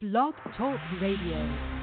Blog Talk Radio.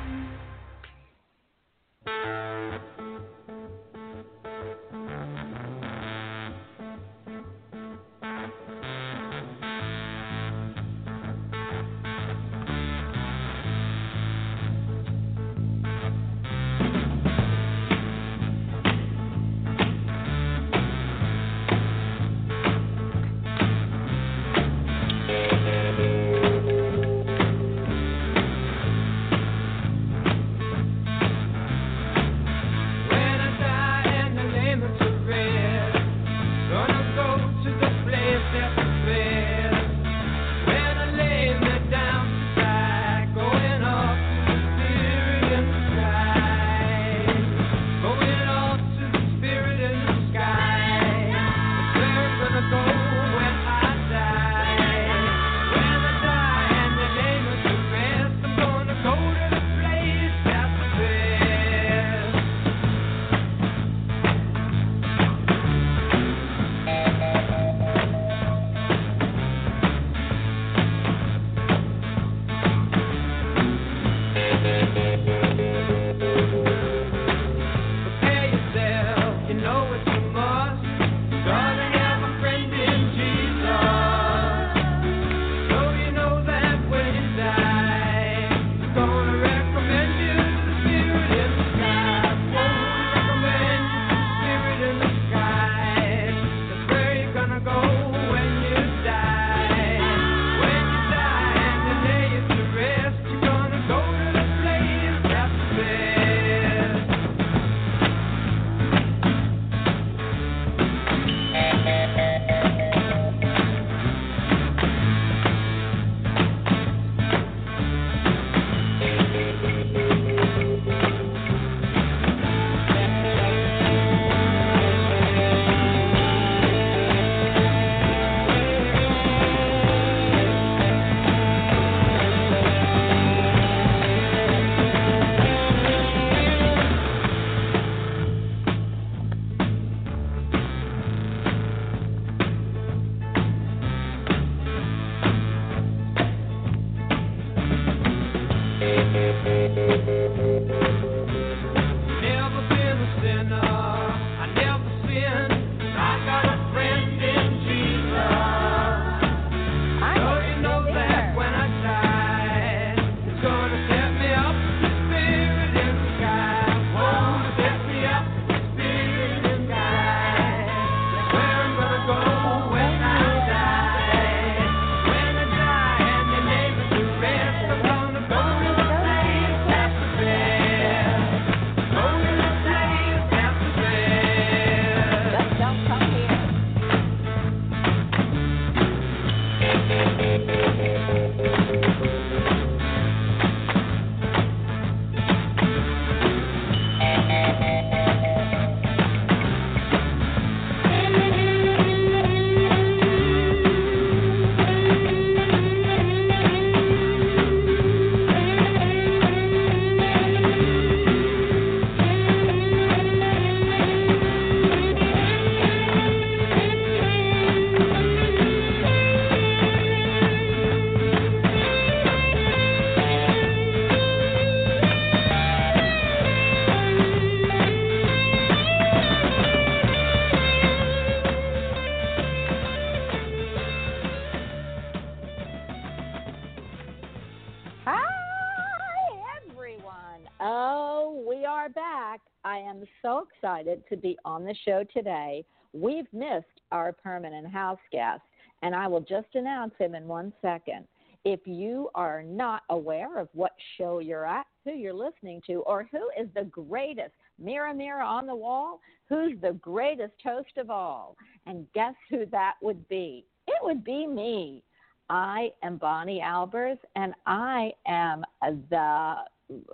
To be on the show today. We've missed our permanent house guest, and I will just announce him in one second. If you are not aware of what show you're at, who you're listening to, or who is the greatest mirror, mirror on the wall, who's the greatest host of all, and guess who that would be? It would be me. I am Bonnie Albers, and I am the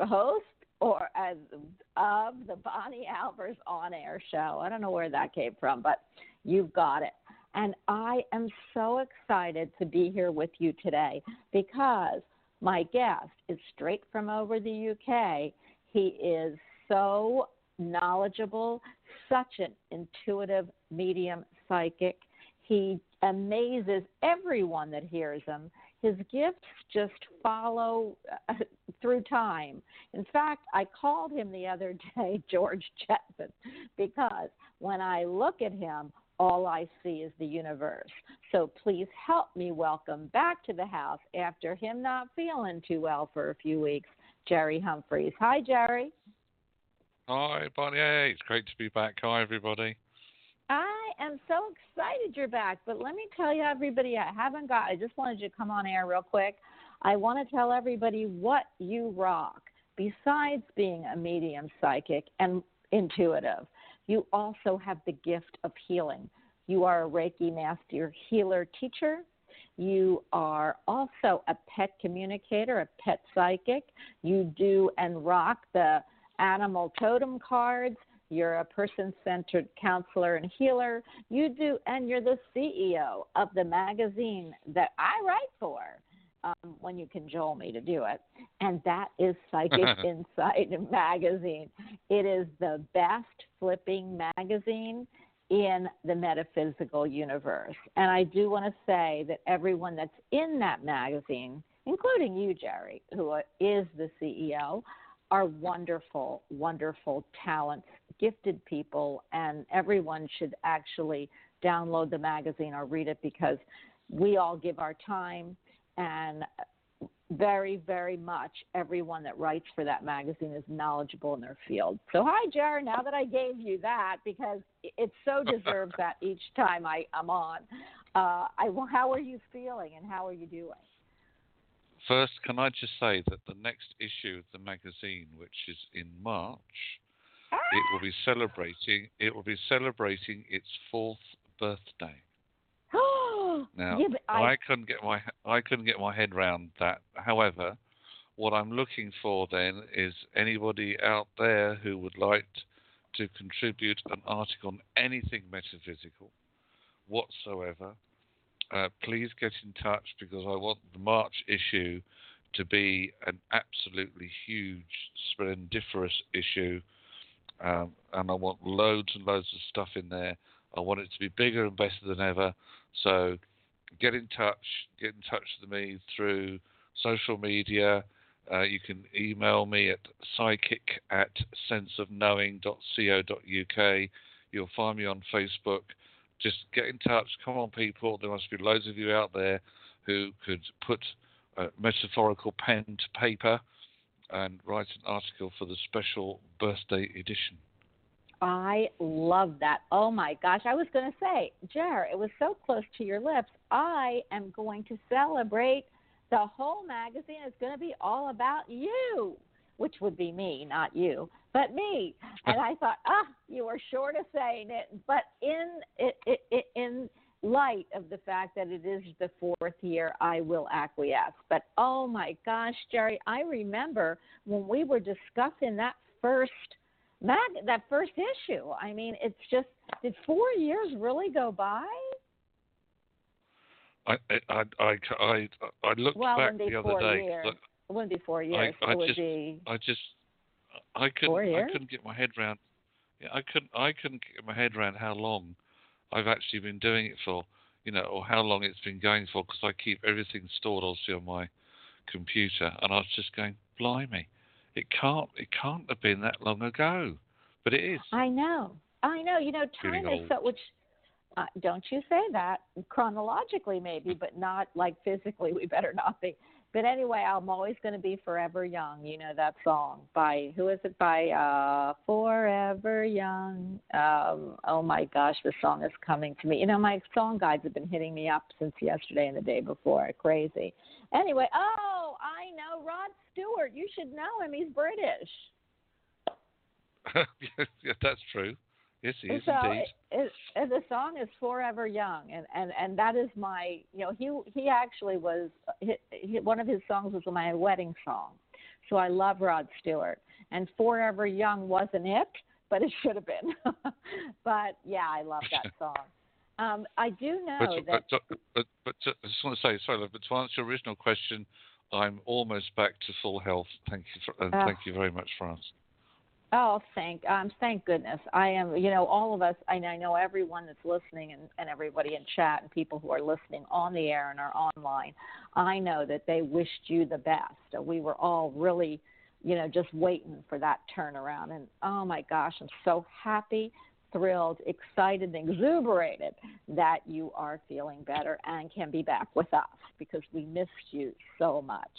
host or as of the Bonnie Albers on air show. I don't know where that came from, but you've got it. And I am so excited to be here with you today because my guest is straight from over the UK. He is so knowledgeable, such an intuitive medium psychic. He amazes everyone that hears him. His gifts just follow uh, through time. In fact, I called him the other day, George Chapman, because when I look at him, all I see is the universe. So please help me welcome back to the house after him not feeling too well for a few weeks, Jerry Humphreys. Hi, Jerry. Hi, Bonnie. It's great to be back. Hi, everybody. I am so excited you're back, but let me tell you, everybody, I haven't got, I just wanted you to come on air real quick. I want to tell everybody what you rock. Besides being a medium psychic and intuitive, you also have the gift of healing. You are a Reiki master healer teacher. You are also a pet communicator, a pet psychic. You do and rock the animal totem cards. You're a person centered counselor and healer. You do, and you're the CEO of the magazine that I write for um, when you cajole me to do it. And that is Psychic Insight Magazine. It is the best flipping magazine in the metaphysical universe. And I do want to say that everyone that's in that magazine, including you, Jerry, who is the CEO, are wonderful, wonderful talents, gifted people, and everyone should actually download the magazine or read it because we all give our time and very, very much everyone that writes for that magazine is knowledgeable in their field. So, hi, Jared. Now that I gave you that, because it so deserves that each time I, I'm on, uh, I, how are you feeling and how are you doing? First, can I just say that the next issue of the magazine, which is in March! It will be celebrating. It will be celebrating its fourth birthday. now, yeah, I... I couldn't get my I couldn't get my head around that. However, what I'm looking for then is anybody out there who would like to contribute an article on anything metaphysical whatsoever uh, please get in touch because I want the March issue to be an absolutely huge, splendiferous issue. Um, and I want loads and loads of stuff in there. I want it to be bigger and better than ever. So get in touch. Get in touch with me through social media. Uh, you can email me at psychic at senseofknowing.co.uk. You'll find me on Facebook just get in touch. Come on, people. There must be loads of you out there who could put a metaphorical pen to paper and write an article for the special birthday edition. I love that. Oh my gosh. I was going to say, Jer, it was so close to your lips. I am going to celebrate. The whole magazine is going to be all about you which would be me, not you, but me. And I thought, ah, you were short of saying it, but in it, it, in light of the fact that it is the fourth year, I will acquiesce. But oh my gosh, Jerry, I remember when we were discussing that first mag, that first issue. I mean, it's just did four years really go by? I I I I, I looked well, back the other day. Years. It wouldn't be four years. I, I it would just, be. I just, I couldn't. I couldn't get my head around. Yeah, I couldn't, I couldn't get my head around how long I've actually been doing it for, you know, or how long it's been going for, because I keep everything stored obviously on my computer, and I was just going, blimey, it can't, it can't have been that long ago, but it is. I know, I know. You know, time is so which. Uh, don't you say that chronologically maybe, but not like physically. We better not be. But anyway, I'm always going to be forever young. You know that song by who is it by? Uh, forever young. Um, oh my gosh, the song is coming to me. You know my song guides have been hitting me up since yesterday and the day before. Crazy. Anyway, oh I know Rod Stewart. You should know him. He's British. yeah, that's true. Yes, he is so indeed. It, it, the song is "Forever Young," and and and that is my, you know, he he actually was he, he, one of his songs was my wedding song, so I love Rod Stewart, and "Forever Young" wasn't it, but it should have been. but yeah, I love that song. Um, I do know but, that. But, but, but, I just want to say, sorry, but to answer your original question, I'm almost back to full health. Thank you, for, and uh, thank you very much, France. Oh, thank um, thank goodness. I am. You know, all of us. I, I know everyone that's listening, and, and everybody in chat, and people who are listening on the air and are online. I know that they wished you the best. We were all really, you know, just waiting for that turnaround. And oh my gosh, I'm so happy, thrilled, excited, and exuberated that you are feeling better and can be back with us because we missed you so much.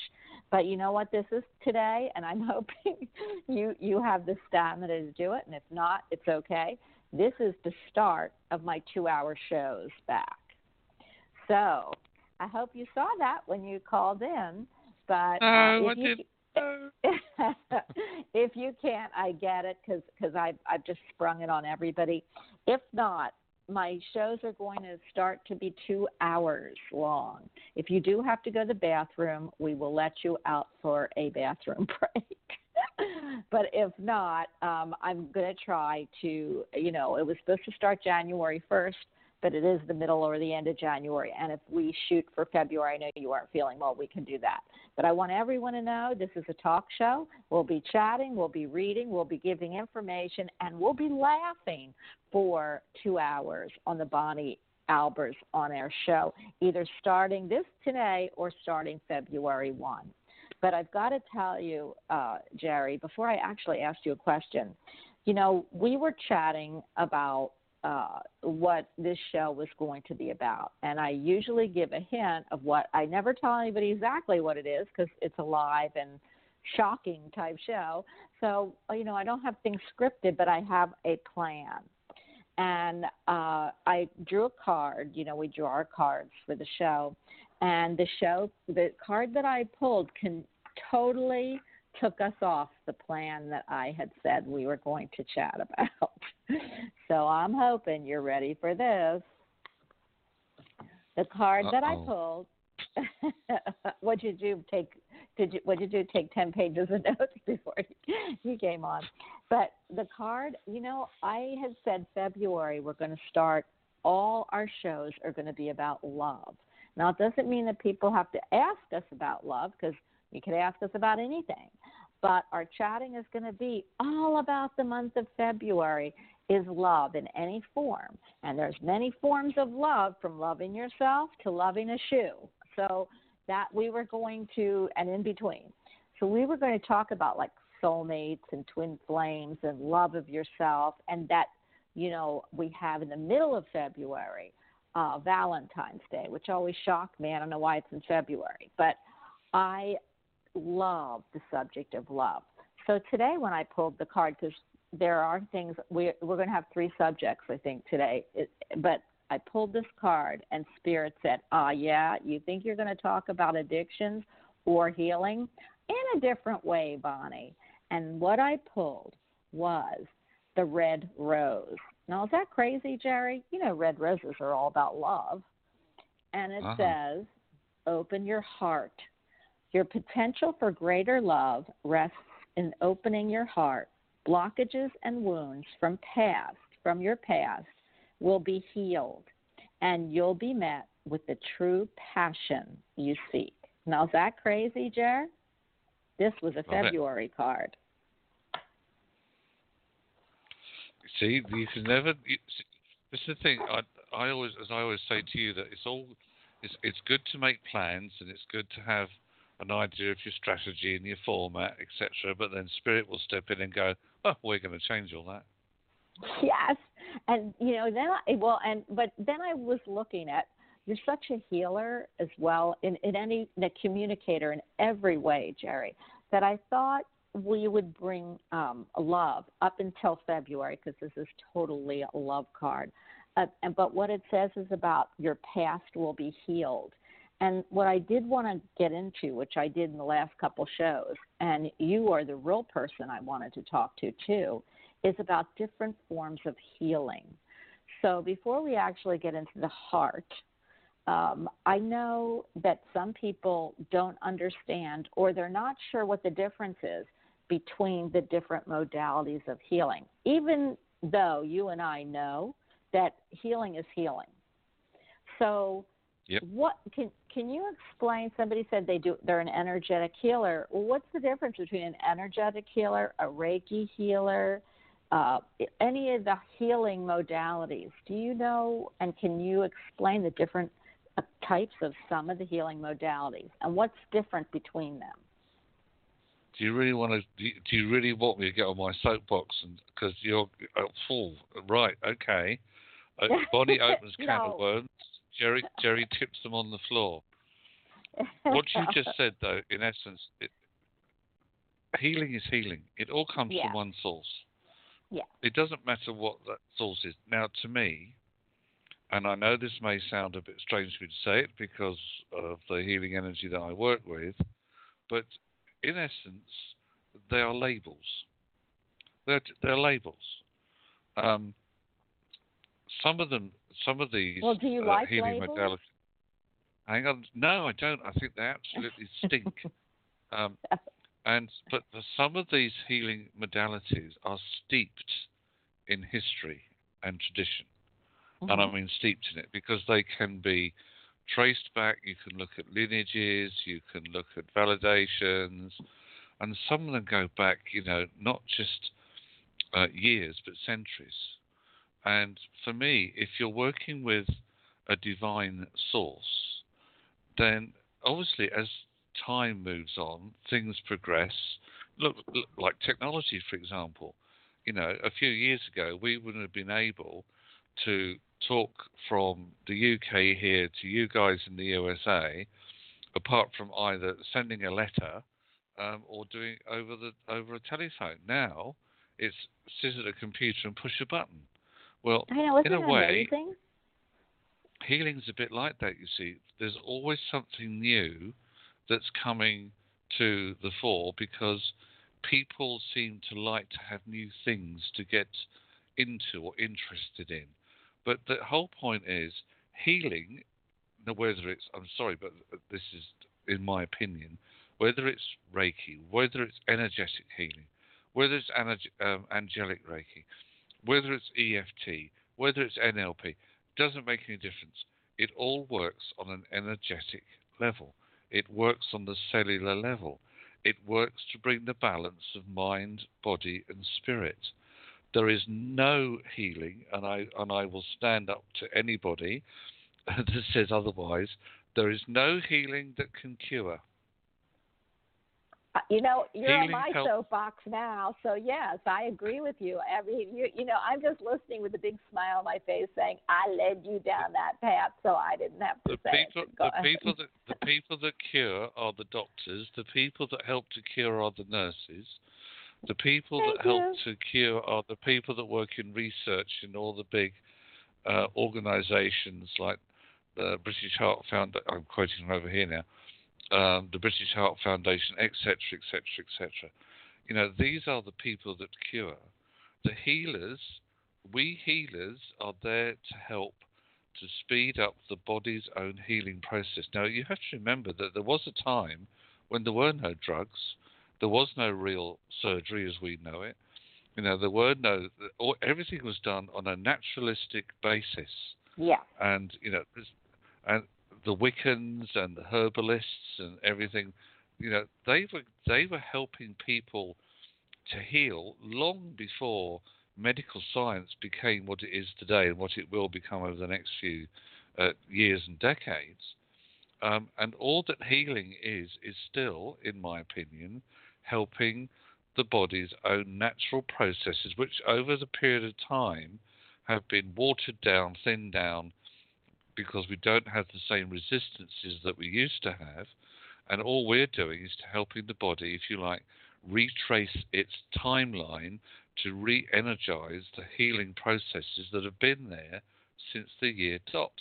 But you know what this is today, and I'm hoping you you have the stamina to do it. And if not, it's okay. This is the start of my two-hour shows back. So I hope you saw that when you called in. But uh, if, you, if you can't, I get it because because I've I've just sprung it on everybody. If not, my shows are going to start to be two hours long. If you do have to go to the bathroom, we will let you out for a bathroom break. but if not, um, I'm going to try to, you know, it was supposed to start January 1st but it is the middle or the end of January. And if we shoot for February, I know you aren't feeling well, we can do that. But I want everyone to know this is a talk show. We'll be chatting, we'll be reading, we'll be giving information, and we'll be laughing for two hours on the Bonnie Albers on air show, either starting this today or starting February 1. But I've got to tell you, uh, Jerry, before I actually asked you a question, you know, we were chatting about uh, what this show was going to be about. And I usually give a hint of what I never tell anybody exactly what it is because it's a live and shocking type show. So, you know, I don't have things scripted, but I have a plan. And uh, I drew a card. You know, we draw our cards for the show. And the show, the card that I pulled can totally took us off the plan that I had said we were going to chat about. so I'm hoping you're ready for this. The card Uh-oh. that I pulled. what did you do? Take did you what did you do? Take ten pages of notes before you came on. But the card, you know, I had said February we're going to start. All our shows are going to be about love. Now it doesn't mean that people have to ask us about love because you could ask us about anything. But our chatting is going to be all about the month of February is love in any form. And there's many forms of love from loving yourself to loving a shoe. So that we were going to and in between. So we were going to talk about like soulmates and twin flames and love of yourself and that you know we have in the middle of February uh, Valentine's Day, which always shocked me. I don't know why it's in February, but I love the subject of love. So today, when I pulled the card, because there are things we we're going to have three subjects, I think today, it, but I pulled this card, and Spirit said, "Ah, yeah, you think you're going to talk about addictions or healing in a different way, Bonnie." And what I pulled was the red rose. Now, is that crazy, Jerry? You know, red roses are all about love. And it uh-huh. says, open your heart your potential for greater love rests in opening your heart. Blockages and wounds from past, from your past, will be healed, and you'll be met with the true passion you seek. Now, is that crazy, Jer? This was a Love February it. card. See, you can never. You, see, this is the thing. I, I always, as I always say to you, that it's all. It's, it's good to make plans, and it's good to have an idea of your strategy and your format, etc. But then Spirit will step in and go, "Oh, we're going to change all that." Yes, and you know then I well, and but then I was looking at you're such a healer as well in in any in a communicator in every way, Jerry, that I thought we would bring um, love up until February because this is totally a love card. Uh, and, but what it says is about your past will be healed and what I did want to get into, which I did in the last couple shows, and you are the real person I wanted to talk to too, is about different forms of healing. So before we actually get into the heart, um, I know that some people don't understand or they're not sure what the difference is between the different modalities of healing, even though you and I know that healing is healing. So Yep. What can can you explain? Somebody said they do. They're an energetic healer. Well, what's the difference between an energetic healer, a Reiki healer, uh, any of the healing modalities? Do you know? And can you explain the different uh, types of some of the healing modalities and what's different between them? Do you really want to? Do you really want me to get on my soapbox? And because you're uh, full, right? Okay. Uh, Bonnie opens No. can of worms. Jerry Jerry tips them on the floor. What you just said, though, in essence, it, healing is healing. It all comes Yeah. from one source. Yeah. It doesn't matter what that source is. Now, to me, and I know this may sound a bit strange for me to say it because of the healing energy that I work with, but in essence, they are labels. They're, they're labels. Um, some of them, some of these Well, do you uh, like healing labels? modalities. Hang on, no, I don't. I think they absolutely stink. um, and but the, some of these healing modalities are steeped in history and tradition, and I Mhm. mean steeped in it because they can be traced back. You can look at lineages, you can look at validations, and some of them go back, you know, not just uh, years but centuries. And for me, if you're working with a divine source, then obviously as time moves on, things progress. Look, look, like technology, for example. You know, a few years ago, we wouldn't have been able to talk from the UK here to you guys in the USA, apart from either sending a letter um, or doing over the over a telephone. Now, it's sit at a computer and push a button. Well, know. In a way, healing's a bit like that, you see. There's always something new that's coming to the fore because people seem to like to have new things to get into or interested in. But the whole point is healing, now whether it's, I'm sorry, but this is in my opinion, whether it's Reiki, whether it's energetic healing, whether it's um, angelic Reiki, whether it's EFT, whether it's NLP, doesn't make any difference. It all works on an energetic level. It works on the cellular level. It works to bring the balance of mind, body, and spirit. There is no healing, and I and I will stand up to anybody that says otherwise. There is no healing that can cure. You know, you're on my soapbox now, so yes, I agree with you. Every you, you know, I'm just listening with a big smile on my face, saying I led you down that path, so I didn't have to The say people, it. The people that the people that cure are the doctors. The people that help to cure are the nurses. The people Thank that help to cure are the people that work in research in all the big uh, organisations like the British Heart Foundation. I'm quoting them over here now. Um, the British Heart Foundation, etc., etc., etc. You know, these are the people that cure. The healers, we healers, are there to help to speed up the body's own healing process. Now, you have to remember that there was a time when there were no drugs, there was no real surgery as we know it. You know, there were no, everything was done on a naturalistic basis yeah, and you know, and the Wiccans and the herbalists and everything, you know, they were they were helping people to heal long before medical science became what it is today and what it will become over the next few uh, years and decades. Um, and all that healing is is still, in my opinion, helping the body's own natural processes, which over the period of time have been watered down, thinned down, because we don't have the same resistances that we used to have. And all we're doing is helping the body, if you like, retrace its timeline to re energize the healing processes that have been there since the year dot.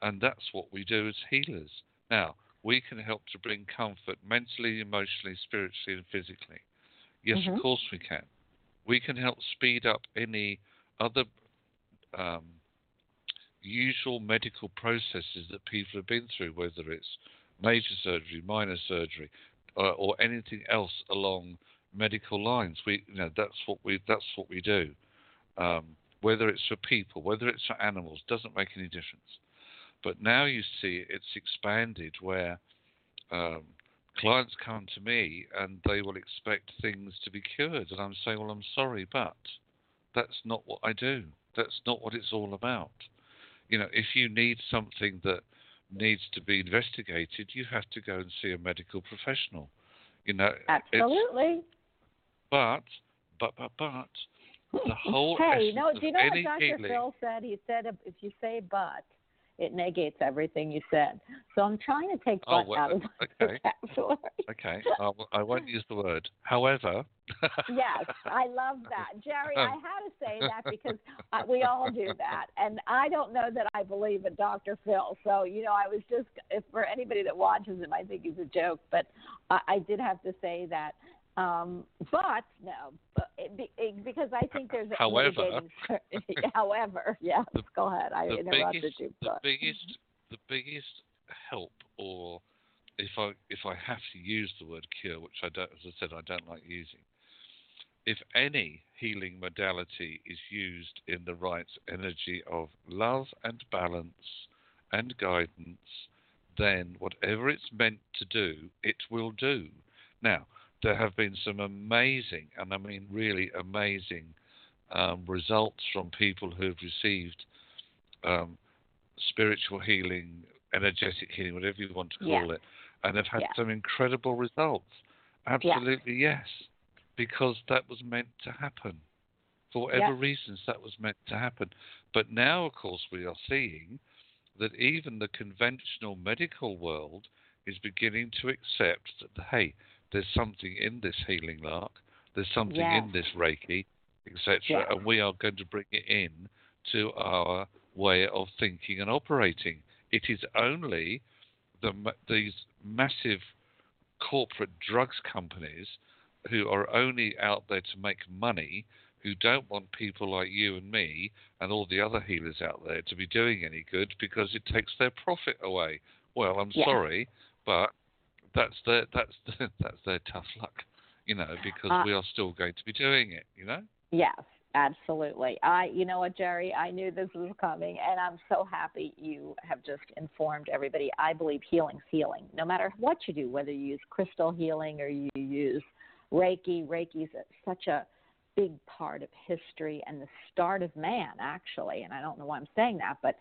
And that's what we do as healers. Now, we can help to bring comfort mentally, emotionally, spiritually, and physically. Yes, Mhm. of course we can. We can help speed up any other um, usual medical processes that people have been through, whether it's major surgery, minor surgery, uh, or anything else along medical lines. We, you know, that's what we that's what we do. Um, whether it's for people, whether it's for animals, doesn't make any difference. But now you see it's expanded where um, clients come to me and they will expect things to be cured, and I'm saying, well, I'm sorry, but that's not what I do. That's not what it's all about. You know, if you need something that needs to be investigated, you have to go and see a medical professional. You know, absolutely. But, but, but, but, the whole hey, no, do you know what Dr. Healing, Phil said? He said if you say but, it negates everything you said. So I'm trying to take oh, but well, out of okay. vocabulary. Okay, I, I won't use the word. However. yes, I love that, Jerry. I had to say that because uh, we all do that, and I don't know that I believe in Dr. Phil. So you know, I was just if for anybody that watches him, I think he's a joke, but I, I did have to say that. Um, but no, but it, it, because I think there's a however, however, yes, the, go ahead. I interrupted biggest, you. The biggest, the biggest help, or if I if I have to use the word cure, which I don't, as I said, I don't like using. If any healing modality is used in the right energy of love and balance and guidance, then whatever it's meant to do, it will do. Now, there have been some amazing, and I mean really amazing, um, results from people who've received um, spiritual healing, energetic healing, whatever you want to call yeah. it, and have had yeah. some incredible results. Absolutely, yeah. yes, because that was meant to happen. For whatever reasons, that was meant to happen. But now, of course, we are seeing that even the conventional medical world is beginning to accept that, hey, there's something in this healing lark, there's something yes. in this Reiki, etc., yes. and we are going to bring it in to our way of thinking and operating. It is only the, these massive corporate drugs companies who are only out there to make money, who don't want people like you and me and all the other healers out there to be doing any good because it takes their profit away. Well, I'm yeah. sorry, but that's their that's their, that's their tough luck, you know, because uh, we are still going to be doing it, you know. Yes, absolutely. I, you know what, Jerry, I knew this was coming, and I'm so happy you have just informed everybody. I believe healing's healing, no matter what you do, whether you use crystal healing or you use Reiki. Reiki's such a big part of history and the start of man, actually. And I don't know why I'm saying that, but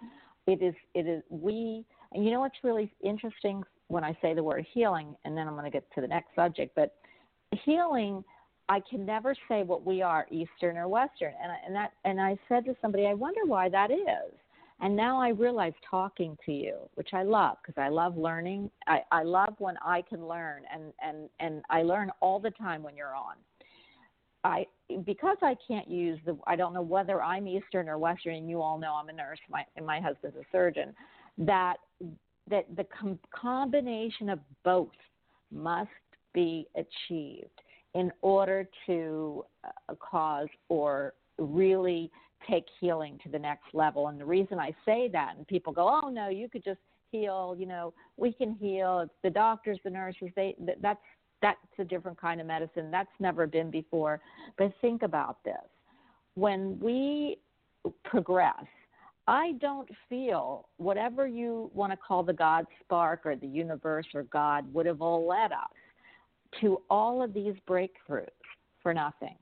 it is. It is we. And you know what's really interesting when I say the word healing, and then I'm going to get to the next subject, but healing, I can never say what we are, Eastern or Western. And, I, and, that, and I said to somebody, I wonder why that is. And now I realize talking to you, which I love because I love learning. I, I love when I can learn, and, and, and I learn all the time when you're on. I because I can't use the I don't know whether I'm Eastern or Western, and you all know I'm a nurse, my and my husband's a surgeon. That that the com- combination of both must be achieved in order to uh, cause or really take healing to the next level. And the reason I say that, and people go, "Oh no, you could just heal." You know, we can heal. It's the doctors, the nurses. They that's that's a different kind of medicine. That's never been before. But think about this: when we progress I don't feel whatever you want to call the God spark or the universe or God would have all led us to all of these breakthroughs for nothing.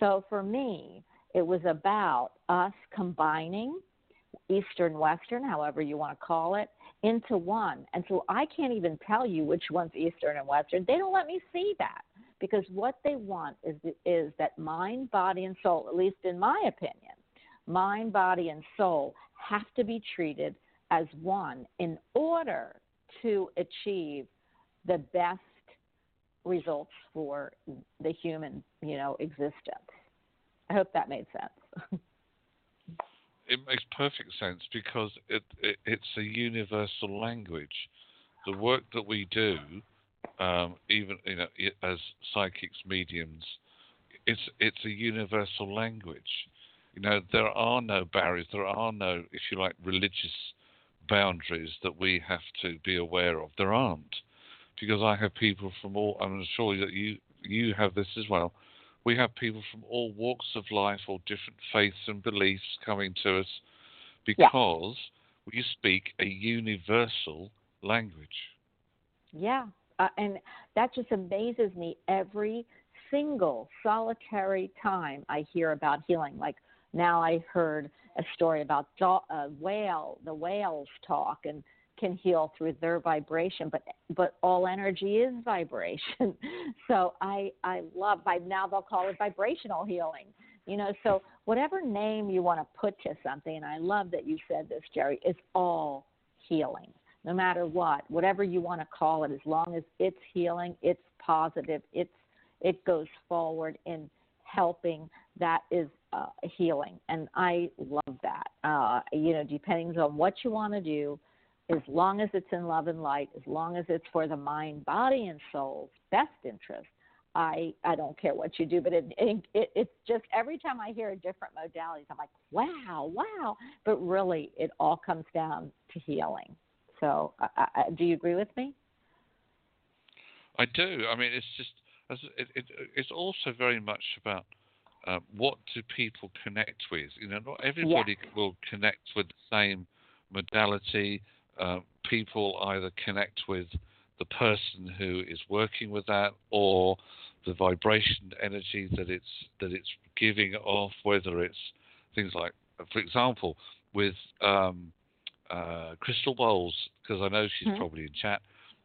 So for me, it was about us combining Eastern, Western, however you want to call it, into one. And so I can't even tell you which one's Eastern and Western. They don't let me see that because what they want is is that mind, body, and soul, at least in my opinion, mind, body, and soul have to be treated as one in order to achieve the best results for the human, you know, existence. I hope that made sense. it makes perfect sense because it, it, it's a universal language. The work that we do, um, even you know, as psychics, mediums, it's it's a universal language. You know, there are no barriers, there are no, if you like, religious boundaries that we have to be aware of. There aren't. Because I have people from all, I'm sure that you, you have this as well. We have people from all walks of life, all different faiths and beliefs coming to us because yeah. you speak a universal language. Yeah, uh, and that just amazes me every single solitary time I hear about healing. Like now, I heard a story about a uh, whale. The whales talk and can heal through their vibration, but but all energy is vibration. so I I love. By now they'll call it vibrational healing. You know, so whatever name you want to put to something, and I love that you said this, Jerry, is all healing no matter what, whatever you want to call it, as long as it's healing, it's positive, it's it goes forward in helping. That is uh, healing, and I love that. Uh, you know, depending on what you want to do, as long as it's in love and light, as long as it's for the mind, body, and soul's best interest. I I don't care what you do, but it, it, it it's just every time I hear a different modalities, I'm like, wow, wow. But really, it all comes down to healing. So, I, I, do you agree with me? I do. I mean, it's just it, it, it's also very much about uh, what do people connect with. You know, not everybody yeah. will connect with the same modality. Uh, people either connect with the person who is working with that or the vibration energy that it's that it's giving off, whether it's things like, for example, with um, uh, crystal bowls because I know she's mm-hmm. probably in chat.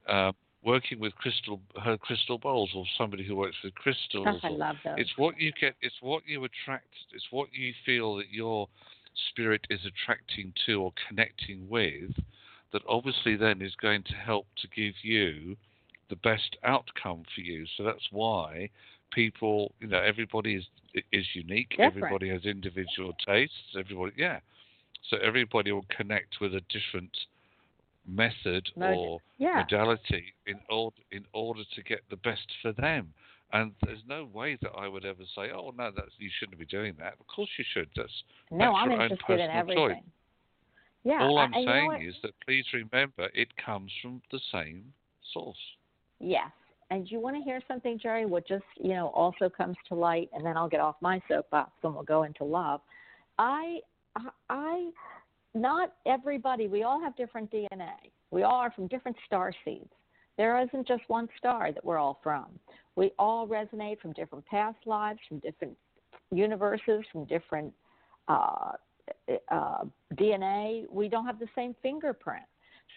Uh, working with crystal her crystal bowls or somebody who works with crystals. I love those. It's what you get. It's what you attract. It's what you feel that your spirit is attracting to or connecting with. That obviously then is going to help to give you the best outcome for you. So that's why people, you know, everybody is is unique. Different. Everybody has individual tastes. Everybody, yeah. So everybody will connect with a different method or yeah. modality in order in order to get the best for them. And there's no way that I would ever say, "Oh no, that's you shouldn't be doing that." Of course you should. That's no, that's I'm your interested own in personal everything. Choice. Yeah, All I'm I, saying is that please remember it comes from the same source. Yes. And you want to hear something, Jerry? What just you know also comes to light, and then I'll get off my soapbox and we'll go into love. I I not everybody. We all have different DNA. We all are from different star seeds. There isn't just one star that we're all from. We all resonate from different past lives, from different universes, from different uh, uh, DNA. We don't have the same fingerprint.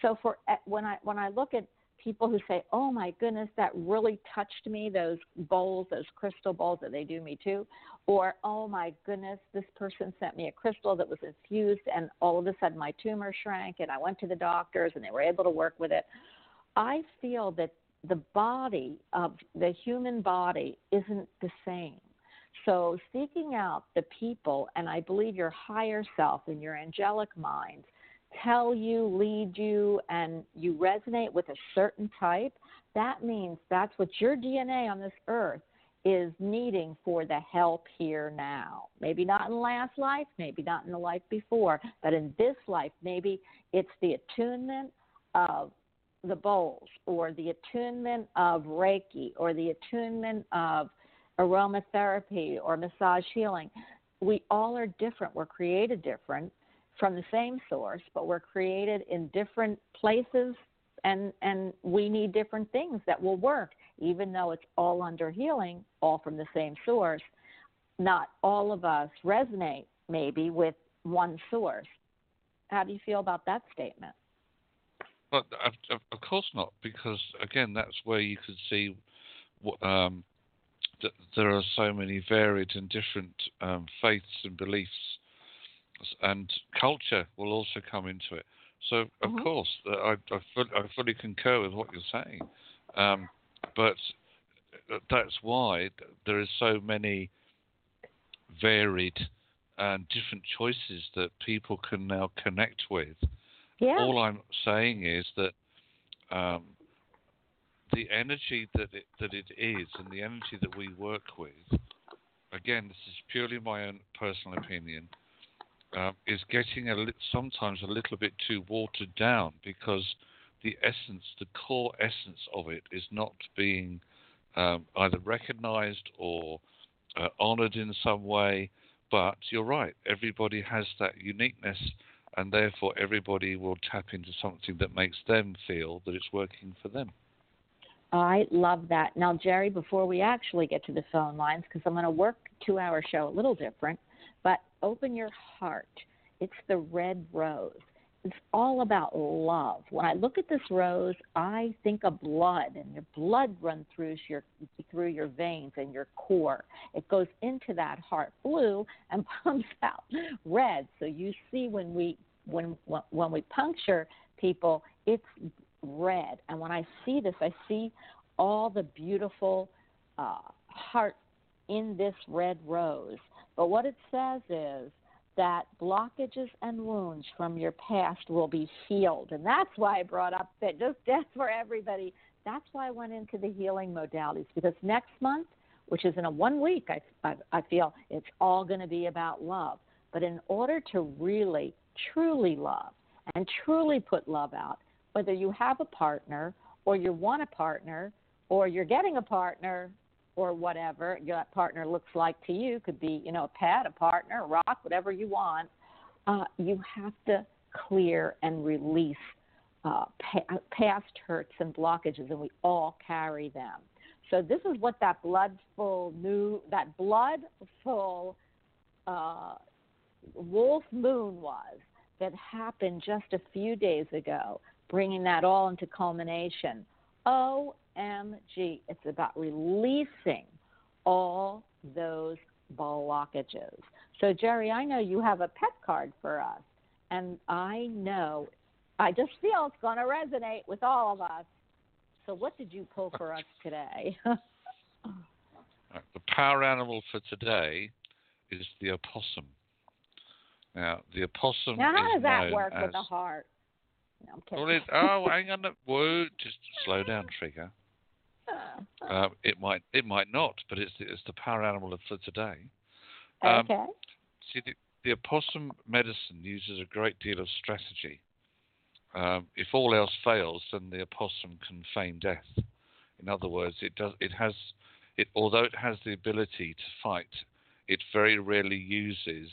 So for when I when I look at people who say, "Oh my goodness, that really touched me." Those bowls, those crystal bowls that they do me too, or "Oh my goodness, this person sent me a crystal that was infused, and all of a sudden my tumor shrank, and I went to the doctors, and they were able to work with it." I feel that the body of the human body isn't the same. So, seeking out the people, and I believe your higher self and your angelic minds tell you, lead you, and you resonate with a certain type, that means that's what your DNA on this earth is needing for the help here now. Maybe not in last life, maybe not in the life before, but in this life, maybe it's the attunement of the bowls or the attunement of Reiki or the attunement of aromatherapy or massage healing. We all are different. We're created different from the same source, but we're created in different places and and we need different things that will work even though it's all under healing, all from the same source. Not all of us resonate maybe with one source. How do you feel about that statement? But of, of course not, because again, that's where you could see um, that there are so many varied and different um, faiths and beliefs and culture will also come into it. So, of mm-hmm. course, I, I, fully, I, fully concur with what you're saying. Um, but that's why there is so many varied and different choices that people can now connect with. Yeah. All I'm saying is that um, the energy that it, that it is and the energy that we work with, again, this is purely my own personal opinion, uh, is getting a li- sometimes a little bit too watered down because the essence, the core essence of it, is not being um, either recognized or uh, honored in some way. But you're right, everybody has that uniqueness and therefore everybody will tap into something that makes them feel that it's working for them. I love that. Now, Jerry, before we actually get to the phone lines, because I'm going to work two hour show a little different, open your heart. It's the red rose. It's all about love. When I look at this rose, I think of blood, and your blood runs through your through your veins and your core. It goes into that heart blue and pumps out red. So you see when we when when we puncture people, it's red. And when I see this, I see all the beautiful uh, heart in this red rose. But what it says is that blockages and wounds from your past will be healed. And that's why I brought up that just that's for everybody. That's why I went into the healing modalities because next month, which is in a one week, I, I, I feel it's all going to be about love. But in order to really, truly love and truly put love out, whether you have a partner or you want a partner or you're getting a partner or whatever your partner looks like to you. Could be you know a pet a partner a rock whatever you want. Uh, you have to clear and release uh, pa- past hurts and blockages and we all carry them. So this is what that bloodful new that bloodful uh, wolf moon was that happened just a few days ago bringing that all into culmination. Oh OMG. It's about releasing all those blockages. So, Jerry, I know you have a pet card for us, and I know, I just feel it's going to resonate with all of us. So, what did you pull for us today? the power animal for today is the opossum. Now, the opossum. Now, how does that work with the heart? No, well, it, oh, hang on. Whoa, just slow down, Trigger. Uh, it might it might not, but it's the, it's the power animal for today. Um, okay. See, the, the, opossum medicine uses a great deal of strategy. Um, if all else fails, then the opossum can feign death. In other words, it does it has it although it has the ability to fight, it very rarely uses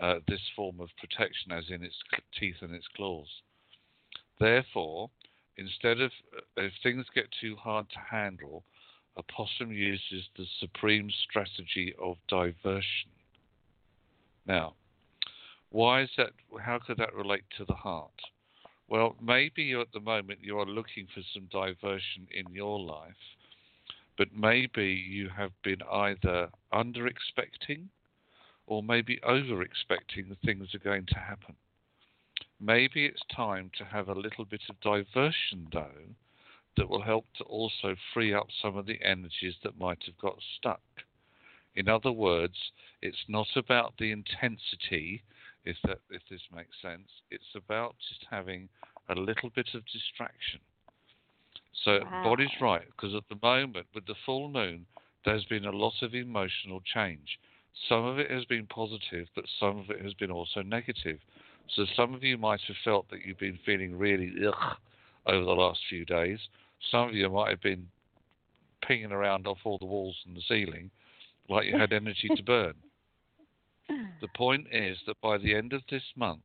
uh, this form of protection, as in its teeth and its claws. Therefore, Instead of, uh, if things get too hard to handle, a possum uses the supreme strategy of diversion. Now, why is that? How could that relate to the heart? Well, maybe at the moment you are looking for some diversion in your life, but maybe you have been either under expecting or maybe over expecting that things are going to happen. Maybe it's time to have a little bit of diversion, though, that will help to also free up some of the energies that might have got stuck. In other words, it's not about the intensity, if that if this makes sense. It's about just having a little bit of distraction. So wow. body's right because at the moment with the full moon, there's been a lot of emotional change. Some of it has been positive, but some of it has been also negative. So some of you might have felt that you've been feeling really ugh over the last few days. Some of you might have been pinging around off all the walls and the ceiling like you had energy to burn. The point is that by the end of this month,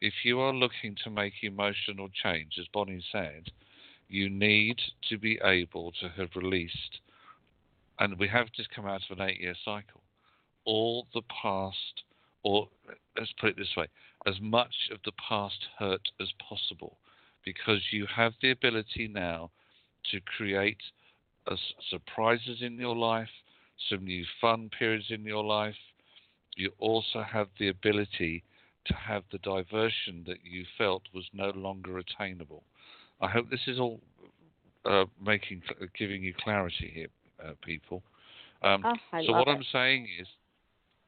if you are looking to make emotional change, as Bonnie said, you need to be able to have released, and we have just come out of an eight year cycle, all the past, or let's put it this way, as much of the past hurt as possible because you have the ability now to create surprises in your life, some new fun periods in your life. You also have the ability to have the diversion that you felt was no longer attainable. I hope this is all uh, making giving you clarity here, uh, people. Um, oh, so what it. I'm saying is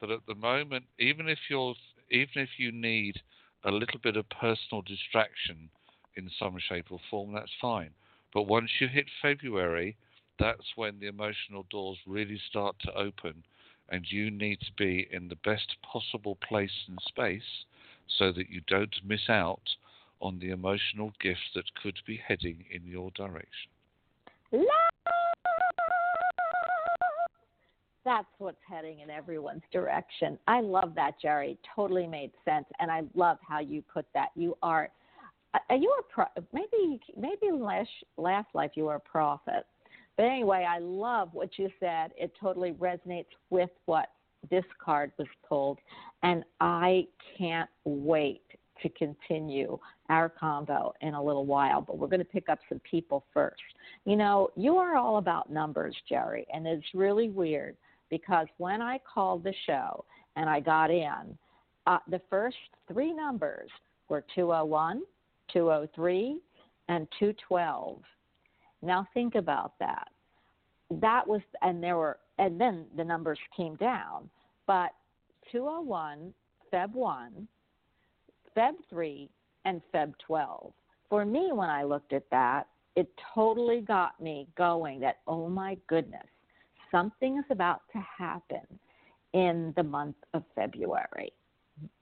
that at the moment, even if you're even if you need a little bit of personal distraction in some shape or form, that's fine. But once you hit February, that's when the emotional doors really start to open, and you need to be in the best possible place and space so that you don't miss out on the emotional gift that could be heading in your direction. Love! That's what's heading in everyone's direction. I love that, Jerry. Totally made sense, and I love how you put that. You are, uh, uh, are you a pro? Maybe maybe last last life you were a prophet. But anyway, I love what you said. It totally resonates with what this card was pulled, and I can't wait to continue our convo in a little while, but we're going to pick up some people first. You know, you are all about numbers, Jerry, and it's really weird because when I called the show and I got in, uh, the first three numbers were 201, 203, and 212. Now think about that. That was, and there were, and then the numbers came down, but 201, Feb 1, Feb 3, and Feb 12. For me, when I looked at that, it totally got me going that, oh my goodness, something is about to happen in the month of February.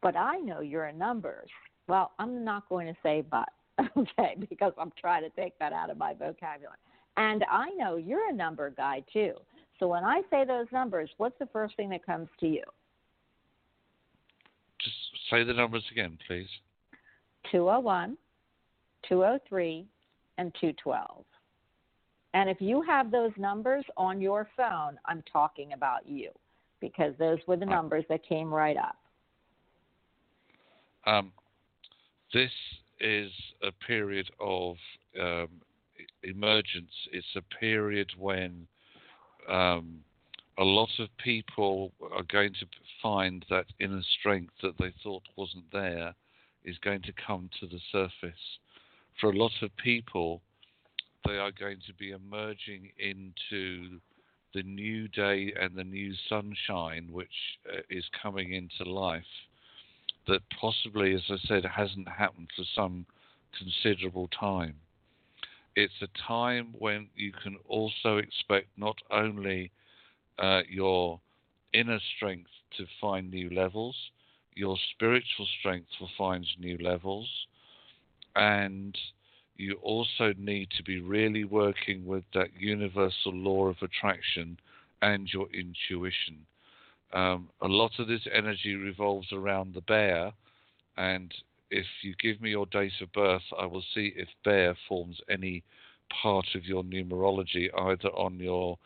But I know you're a numbers. Well, I'm not going to say but, okay, because I'm trying to take that out of my vocabulary. And I know you're a number guy too. So when I say those numbers, what's the first thing that comes to you? Just say the numbers again, please. 201, 203, and 212. And if you have those numbers on your phone, I'm talking about you because those were the numbers that came right up. Um, this is a period of um, emergence. It's a period when um, a lot of people are going to find that inner strength that they thought wasn't there is going to come to the surface. For a lot of people, they are going to be emerging into the new day and the new sunshine which uh, is coming into life that possibly, as I said, hasn't happened for some considerable time. It's a time when you can also expect not only uh, your inner strength to find new levels, your spiritual strength will find new levels, and you also need to be really working with that universal law of attraction and your intuition. Um, a lot of this energy revolves around the bear, and if you give me your date of birth, I will see if bear forms any part of your numerology, either on your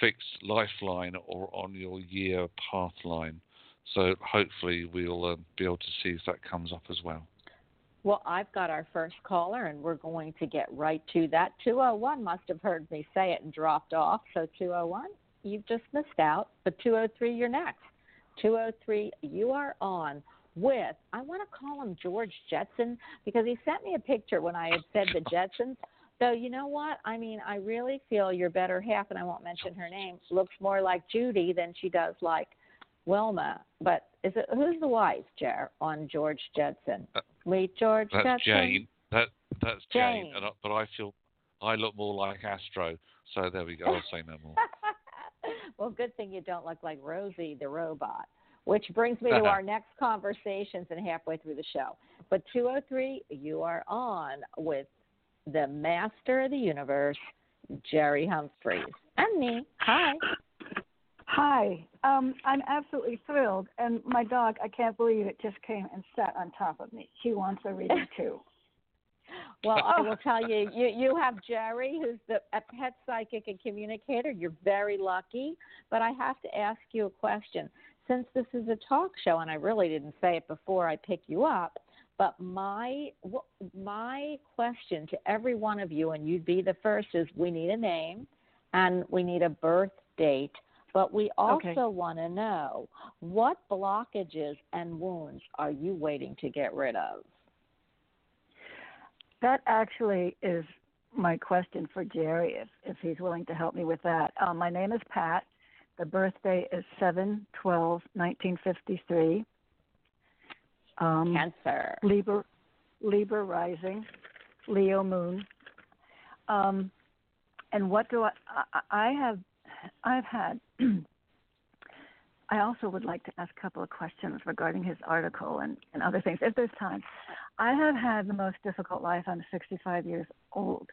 fixed lifeline or on your year path line. So hopefully we'll uh, be able to see if that comes up as well. Well, I've got our first caller, and we're going to get right to that. 201 must have heard me say it and dropped off. So 201, you've just missed out. But 203, you're next. 203, you are on with, I want to call him George Jetson because he sent me a picture when I had said the Jetsons. So you know what? I mean, I really feel your better half, and I won't mention her name, looks more like Judy than she does like Wilma. But is it who's the wife, Jer, on George Jetson? Uh, Meet George that's Jetson. Jane. That that's Jane. Jane. I, but I feel I look more like Astro. So there we go. I'll say no more. well, good thing you don't look like Rosie the robot. Which brings me to our next conversations and halfway through the show. But 203, you are on with the master of the universe, Jerry Humphreys, and me. Hi. Hi. Um, I'm absolutely thrilled, and my dog, I can't believe it, just came and sat on top of me. She wants a reading too. well, I will tell you, you you have Jerry, who's the a pet psychic and communicator. You're very lucky. But I have to ask you a question. Since this is a talk show, and I really didn't say it before I pick you up, but my my question to every one of you, and you'd be the first, is we need a name, and we need a birth date but we also okay. want to know what blockages and wounds are you waiting to get rid of? That actually is my question for Jerry, if, if he's willing to help me with that. Um, my name is Pat. The birthday is 7 12 1953. Um, Cancer. Libra, Libra rising, Leo moon. Um, and what do I, I, I have I've had. I also would like to ask a couple of questions regarding his article and, and other things, if there's time. I have had the most difficult life. I'm 65 years old.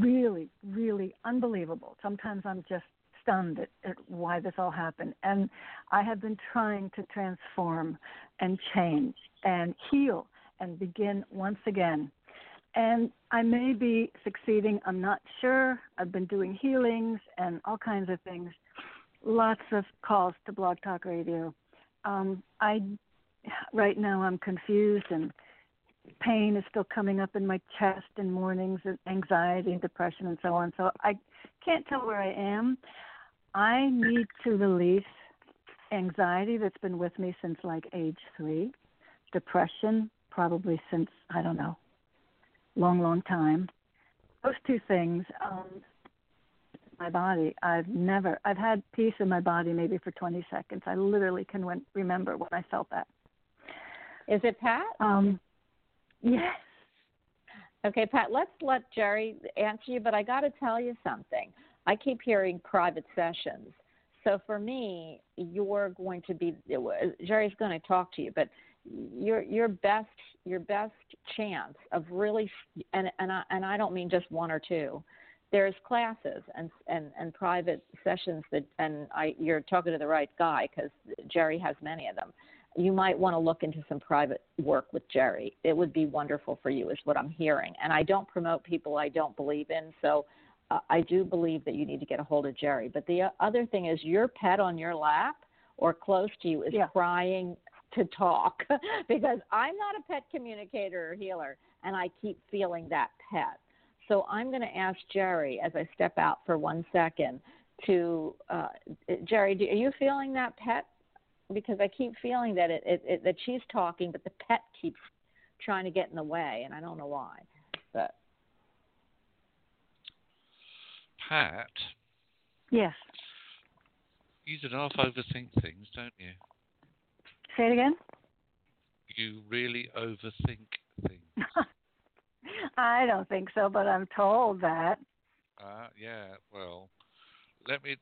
Really, really unbelievable. Sometimes I'm just stunned at, at why this all happened. And I have been trying to transform and change and heal and begin once again. And I may be succeeding, I'm not sure. I've been doing healings and all kinds of things. Lots of calls to Blog Talk Radio. Um, I right now I'm confused and pain is still coming up in my chest in mornings and anxiety and depression and so on. So I can't tell where I am. I need to release anxiety that's been with me since like age three, depression probably since I don't know, long, long time. Those two things, um, my body. I've never. I've had peace in my body maybe for 20 seconds. I literally can remember when I felt that. Is it Pat? Um, yes. Okay, Pat. Let's let Jerry answer you, but I got to tell you something. I keep hearing private sessions. So for me, you're going to be Jerry's going to talk to you, but your your best your best chance of really and and I, and I don't mean just one or two. There's classes and and and private sessions that and I you're talking to the right guy because Jerry has many of them. You might want to look into some private work with Jerry. It would be wonderful for you, is what I'm hearing. And I don't promote people I don't believe in, so uh, I do believe that you need to get a hold of Jerry. But the other thing is, your pet on your lap or close to you is yeah. crying to talk because I'm not a pet communicator or healer, and I keep feeling that pet. So I'm going to ask Jerry as I step out for one second to uh, Jerry. Do, are you feeling that pet? Because I keep feeling that it, it, it that she's talking, but the pet keeps trying to get in the way, and I don't know why. But Pat. Yes. You do not overthink things, don't you? Say it again. You really overthink things. I don't think so, but I'm told that. Uh, yeah, well, let me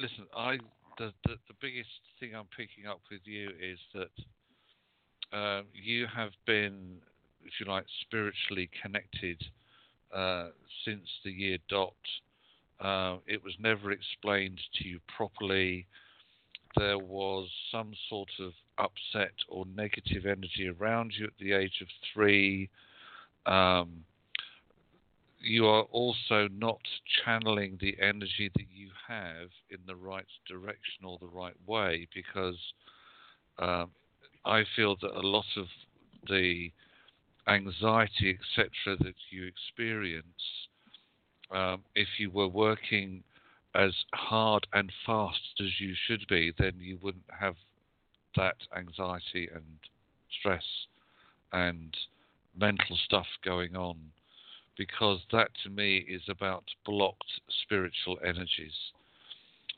listen. I the, the, the biggest thing I'm picking up with you is that um, you have been, if you like, spiritually connected uh, since the year dot. Uh, it was never explained to you properly there was some sort of upset or negative energy around you at the age of three, um, you are also not channeling the energy that you have in the right direction or the right way because um, I feel that a lot of the anxiety, etc., that you experience, um, if you were working as hard and fast as you should be, then you wouldn't have that anxiety and stress and mental stuff going on because that to me is about blocked spiritual energies.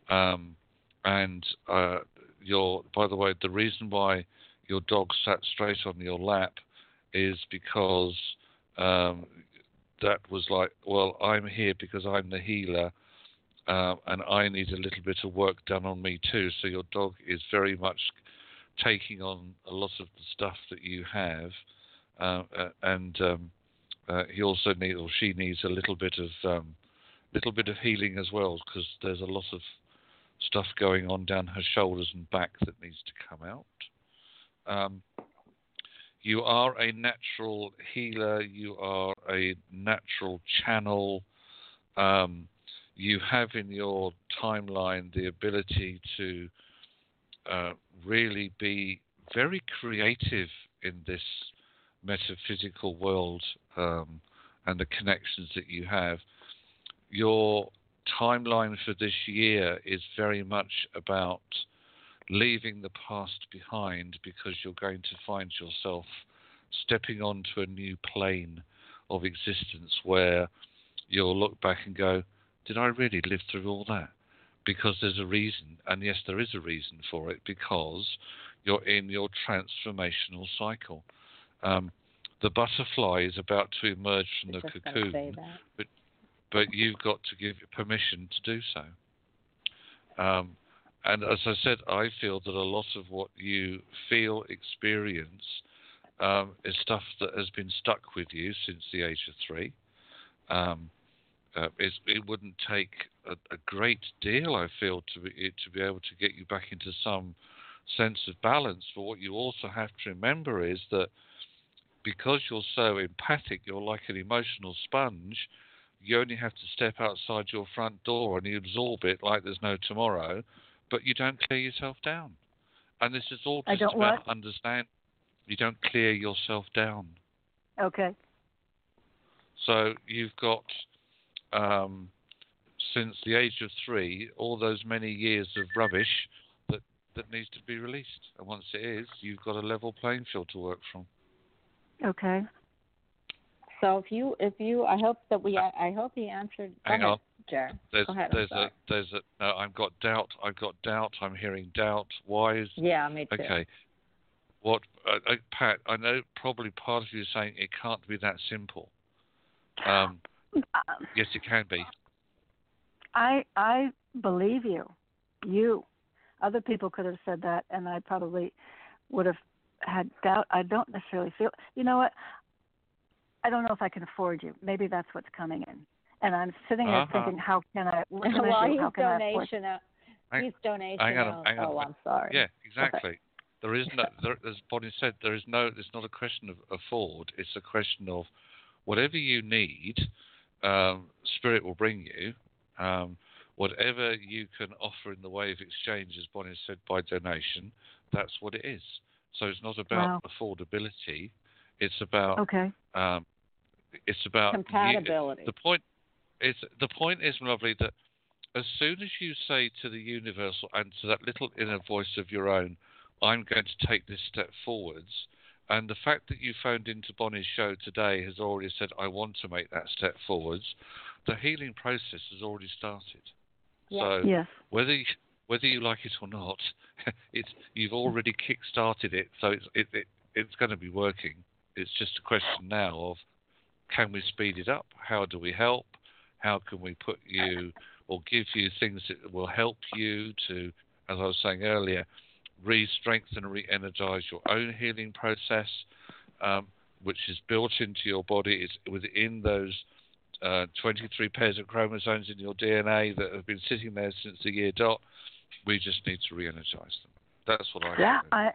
Um, and uh, your, by the way, the reason why your dog sat straight on your lap is because um, that was like, well, I'm here because I'm the healer uh, and I need a little bit of work done on me too. So your dog is very much taking on a lot of the stuff that you have, uh, uh, and um, uh, he also needs or she needs a little bit of um, little bit of healing as well because there's a lot of stuff going on down her shoulders and back that needs to come out. Um, you are a natural healer. You are a natural channel. Um, you have in your timeline the ability to uh, really be very creative in this metaphysical world um, and the connections that you have. Your timeline for this year is very much about leaving the past behind because you're going to find yourself stepping onto a new plane of existence where you'll look back and go, did I really live through all that? Because there's a reason, and yes, there is a reason for it, because you're in your transformational cycle. Um, the butterfly is about to emerge from the cocoon, but but you've got to give permission to do so. Um, and as I said, I feel that a lot of what you feel, experience, um, is stuff that has been stuck with you since the age of three. Um, uh, it wouldn't take a, a, great deal, I feel, to be to be able to get you back into some sense of balance. But what you also have to remember is that because you're so empathic, you're like an emotional sponge. You only have to step outside your front door and you absorb it like there's no tomorrow, but you don't clear yourself down. And this is all just about what? understand. You don't clear yourself down. Okay. So you've got um, since the age of three all those many years of rubbish that that needs to be released. And once it is, you've got a level playing field to work from. Okay. So if you if you I hope that we I, I hope he answered. Hang on. Jer. There's ahead, there's a there's a no, I've got doubt. I've got doubt. I'm hearing doubt. Why is yeah me too. okay? What uh, uh, Pat? I know probably part of you is saying it can't be that simple. Um, yes, it can be. I I believe you. You. Other people could have said that, and I probably would have had doubt. I don't necessarily feel. You know what? I don't know if I can afford you. Maybe that's what's coming in. And I'm sitting there uh-huh. thinking, how can I? What can well, I do? he's How can donation. I out. He's donation. hang on, out. hang on. Oh, I'm sorry. Yeah, exactly. There is no, there, as Bonnie said, there is no. It's not a question of afford. It's a question of whatever you need. Um, Spirit will bring you. Um, whatever you can offer in the way of exchange, as Bonnie said, by donation, that's what it is. So it's not about wow. affordability. It's about okay. Um, it's about compatibility. You, the point is the point is lovely that as soon as you say to the universal and to that little inner voice of your own, I'm going to take this step forwards. And the fact that you phoned into Bonnie's show today has already said, I want to make that step forwards. The healing process has already started. Yeah. So yes. whether you, whether you like it or not, it's you've already kick-started it. So it's it, it, it's going to be working. It's just a question now of can we speed it up? How do we help? How can we put you or give you things that will help you to, as I was saying earlier, re-strengthen and re-energize your own healing process, um, which is built into your body. It's within those uh, 23 pairs of chromosomes in your DNA that have been sitting there since the year dot. We just need to re-energize them. That's what I. Yeah, I,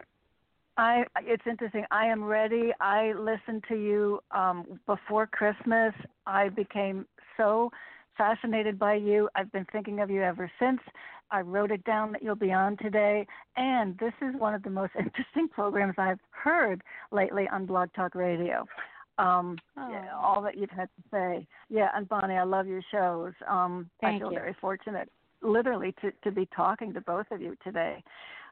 I. It's interesting. I am ready. I listened to you um, before Christmas. I became so fascinated by you. I've been thinking of you ever since. I wrote it down that you'll be on today, and this is one of the most interesting programs I've heard lately on Blog Talk Radio. Um, all that you've had to say, yeah. And Bonnie, I love your shows. Um, Thank I feel you. very fortunate, literally, to to be talking to both of you today.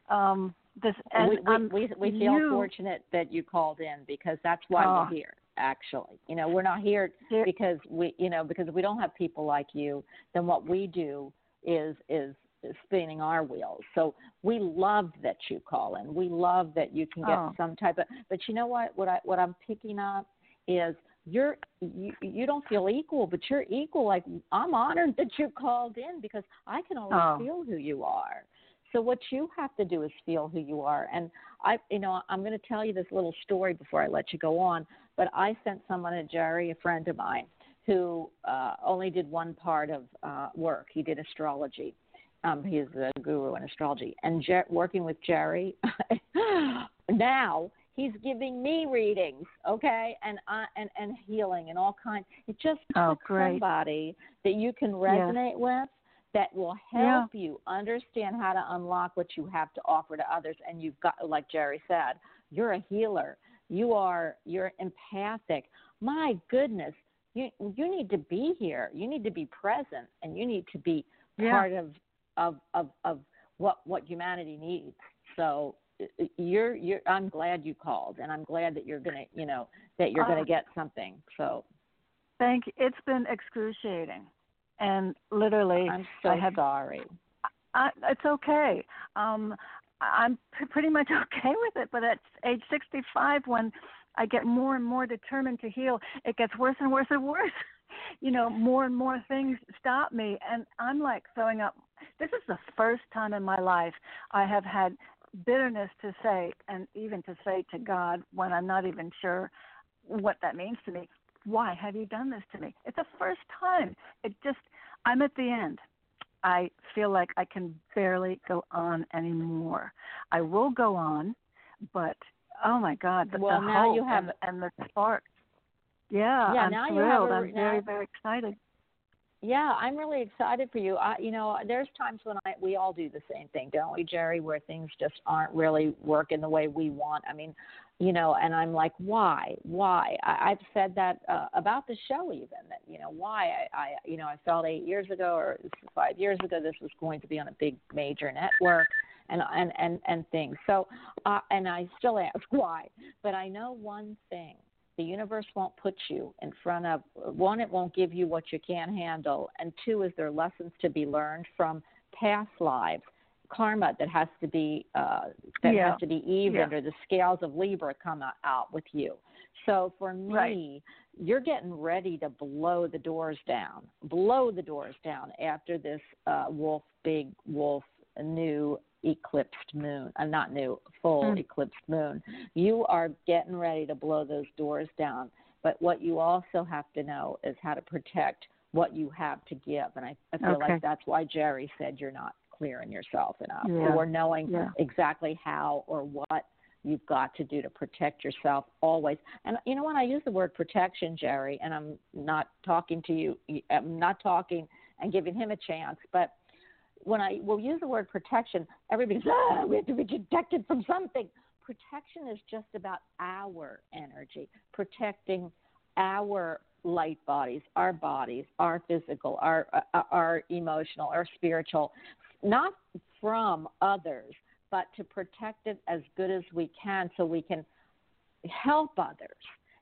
Um, this and we, we, um, we, we feel you, fortunate that you called in because that's why Oh. we're here. Actually, you know, we're not here because we, you know, because if we don't have people like you, then what we do is is spinning our wheels. So we love that you call in. We love that you can get Oh. some type of. But you know what? What I what I'm picking up is you're you, you don't feel equal, but you're equal. Like I'm honored that you called in because I can always Oh. feel who you are. So what you have to do is feel who you are. And I, you know, I'm going to tell you this little story before I let you go on. But I sent someone a Jerry, a friend of mine, who uh, only did one part of uh, work. He did astrology. Um, he's a guru in astrology. And Jer- working with Jerry, now he's giving me readings, okay, and I, and and healing and all kinds. It just Oh, great. somebody that you can resonate with that will Yeah. help you understand how to unlock what you have to offer to others. And you've got, like Jerry said, you're a healer. You are you're empathic. My goodness, you you need to be here. You need to be present, and you need to be Yeah. part of of of of what what humanity needs. So you're you're I'm glad you called, and I'm glad that you're gonna you know that you're Uh, gonna get something. So Thank you. It's been excruciating, and literally, I'm so I have sorry. I, it's okay. Um, I'm pretty much okay with it. But at age 65, when I get more and more determined to heal, it gets worse and worse and worse. you know, more and more things stop me, and I'm like throwing up. This is the first time in my life I have had bitterness to say, and even to say to God when I'm not even sure what that means to me. why have you done this to me? It's the first time. It just, I'm at the end. I feel like I can barely go on anymore. I will go on, but oh my God, the, well, the now hope you have and, and the spark. Yeah, Yeah, I'm now you thrilled. have a- I'm very, very excited. Yeah, I'm really excited for you. I, you know, there's times when I we all do the same thing, don't we, Jerry? Where things just aren't really working the way we want. I mean, you know, and I'm like, why, why? I, I've said that uh, about the show, even that you know why I, I, you know, I felt eight years ago or five years ago this was going to be on a big major network, and and and and things. So, uh, and I still ask why, but I know one thing the universe won't put you in front of one it won't give you what you can't handle and two is there lessons to be learned from past lives karma that has to be uh that Yeah. has to be evened Yeah. or the scales of libra come out with you so for me Right. you're getting ready to blow the doors down blow the doors down after this uh wolf big wolf new eclipsed moon uh, not new full Mm. eclipsed moon you are getting ready to blow those doors down. But what you also have to know is how to protect what you have to give. And I, I feel Okay. like that's why Jerry said you're not clearing yourself enough Yeah. or knowing Yeah. exactly how or what you've got to do to protect yourself always. And you know when I use the word protection, Jerry, and I'm not talking to you, I'm not talking and giving him a chance, but when I will use the word protection, everybody's ah, we have to be protected from something. Protection is just about our energy, protecting our light bodies, our bodies, our physical, our uh, our emotional, our spiritual, not from others, but to protect it as good as we can, so we can help others.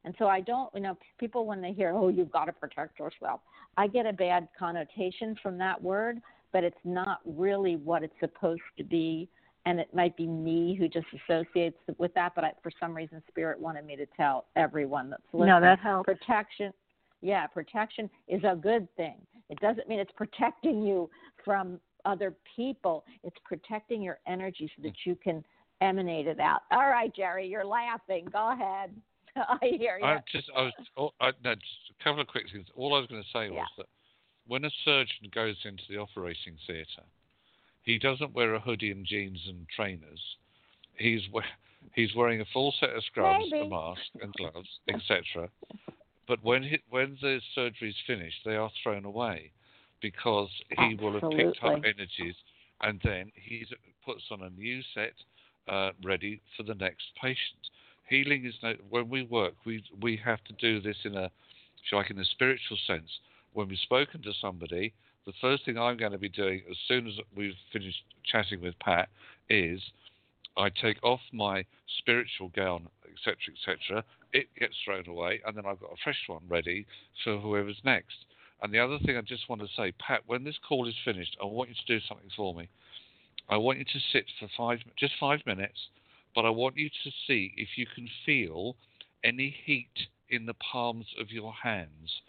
And so I don't, you know, people when they hear, "Oh, you've got to protect yourself," I get a bad connotation from that word, but it's not really what it's supposed to be. And it might be me who just associates with that, but I, for some reason, Spirit wanted me to tell everyone that's listening. No, that helps. Protection, yeah, protection is a good thing. It doesn't mean it's protecting you from other people. It's protecting your energy so that you can emanate it out. All right, Jerry, you're laughing. Go ahead. I hear you. I just, I was, oh, I, no, just a couple of quick things. All I was going to say was that when a surgeon goes into the operating theatre, he doesn't wear a hoodie and jeans and trainers. He's we- he's wearing a full set of scrubs, Maybe. a mask, and gloves, etc. But when he, when the surgery's finished, they are thrown away because he will have picked up energies, and then he puts on a new set uh, ready for the next patient. Healing is no, when we work, we we have to do this in a, if you like, in a spiritual sense. When we've spoken to somebody, the first thing I'm going to be doing as soon as we've finished chatting with Pat is I take off my spiritual gown, etc., etc. It gets thrown away, and then I've got a fresh one ready for whoever's next. And the other thing I just want to say, Pat, when this call is finished, I want you to do something for me. I want you to sit for five, just five minutes, but I want you to see if you can feel any heat in the palms of your hands.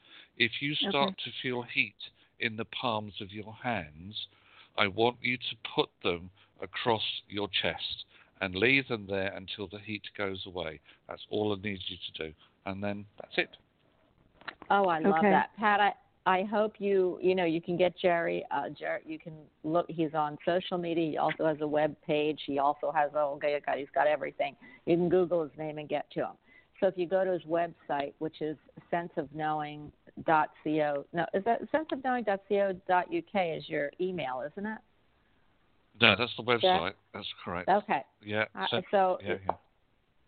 If you start Okay. to feel heat in the palms of your hands, I want you to put them across your chest and leave them there until the heat goes away. That's all I need you to do. And then that's it. Oh, I love Okay. that, Pat. I I hope you you know you can get Jerry. Uh, Jerry, you can look. He's on social media. He also has a web page. He also has oh, okay, God, he's got everything. You can Google his name and get to him. So if you go to his website, which is senseofknowing.co, no, is that senseofknowing.co.uk is your email, isn't it? No, that's the website. That's correct. Okay. Yeah. Uh, so- so yeah, yeah.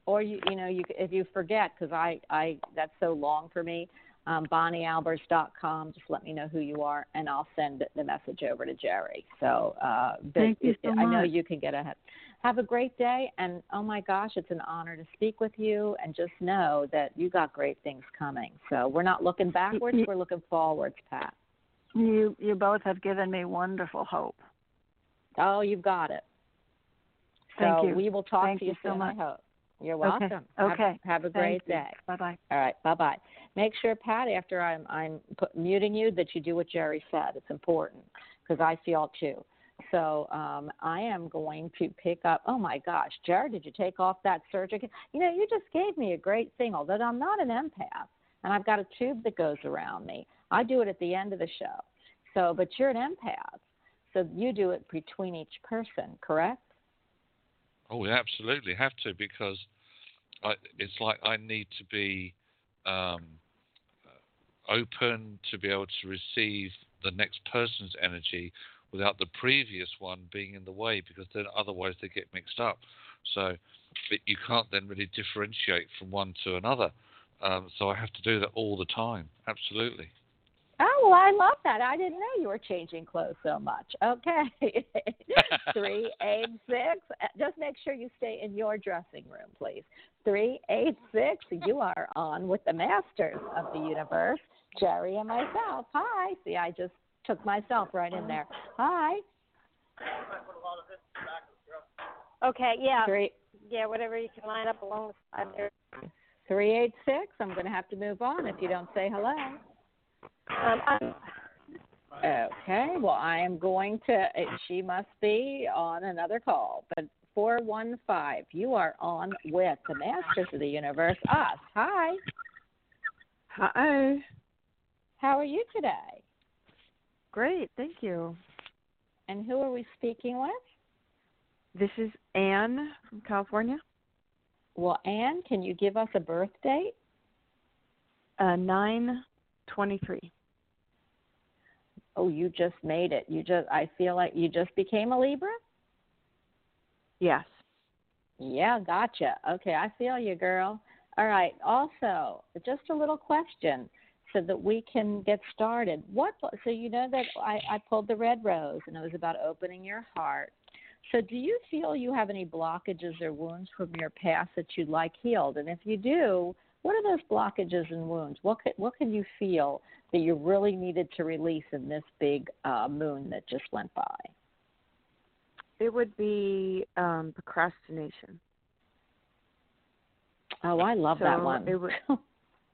or you you know you if you forget because I I that's so long for me. Um, BonnieAlbers.com. Just let me know who you are, and I'll send the message over to Jerry. So, uh, Thank you so I know you can get ahead. Have a great day, and oh my gosh, it's an honor to speak with you. And just know that you got great things coming. So we're not looking backwards; we're looking forwards, Pat. You you both have given me wonderful hope. Oh, you've got it. Thank so you. we will talk Thank to you, you so soon. much. I hope. You're Okay. welcome. Have- Okay. Have, a great Thank day. Bye bye. All right. Bye bye. Make sure, Pat, after I'm I'm put, muting you, that you do what Jerry said. It's important because I feel too. So um, I am going to pick up. Oh my gosh, Jerry, did you take off that surgery? You know, you just gave me a great thing. Although I'm not an empath, and I've got a tube that goes around me. I do it at the end of the show. So, but you're an empath, so you do it between each person, correct? Oh, we absolutely have to because I, it's like I need to be um, open to be able to receive the next person's energy without the previous one being in the way because then otherwise they get mixed up. So you can't then really differentiate from one to another. Um, so I have to do that all the time. Absolutely. Oh, well, I love that. I didn't know you were changing clothes so much. Okay. Three eight six. Uh, just make sure you stay in your dressing room, please. Three eight six. You are on with the masters of the universe, Jerry and myself. Hi. See, I just took myself right in there. Hi. Okay, yeah. Three Yeah, whatever you can line up along the side there. three eight six. I'm going to have to move on if you don't say hello. Um, I, Okay. Well, I am going to. She must be on another call, but. 415. You are on with the Masters of the Universe, us. Hi. Hi. How are you today? Great, thank you. And who are we speaking with? This is Anne from California. Well, Anne, can you give us a birth date? Uh, nine twenty-three. Oh, you just made it. You just I feel like you just became a Libra? Yes. Yeah, gotcha. Okay, I feel you, girl. All right. Also, just a little question so that we can get started. What so you know that I, I pulled the red rose and it was about opening your heart. So do you feel you have any blockages or wounds from your past that you'd like healed? And if you do, what are those blockages and wounds? What could, what can you feel that you really needed to release in this big uh, moon that just went by? It would be um, procrastination. Oh, I love that one. it would-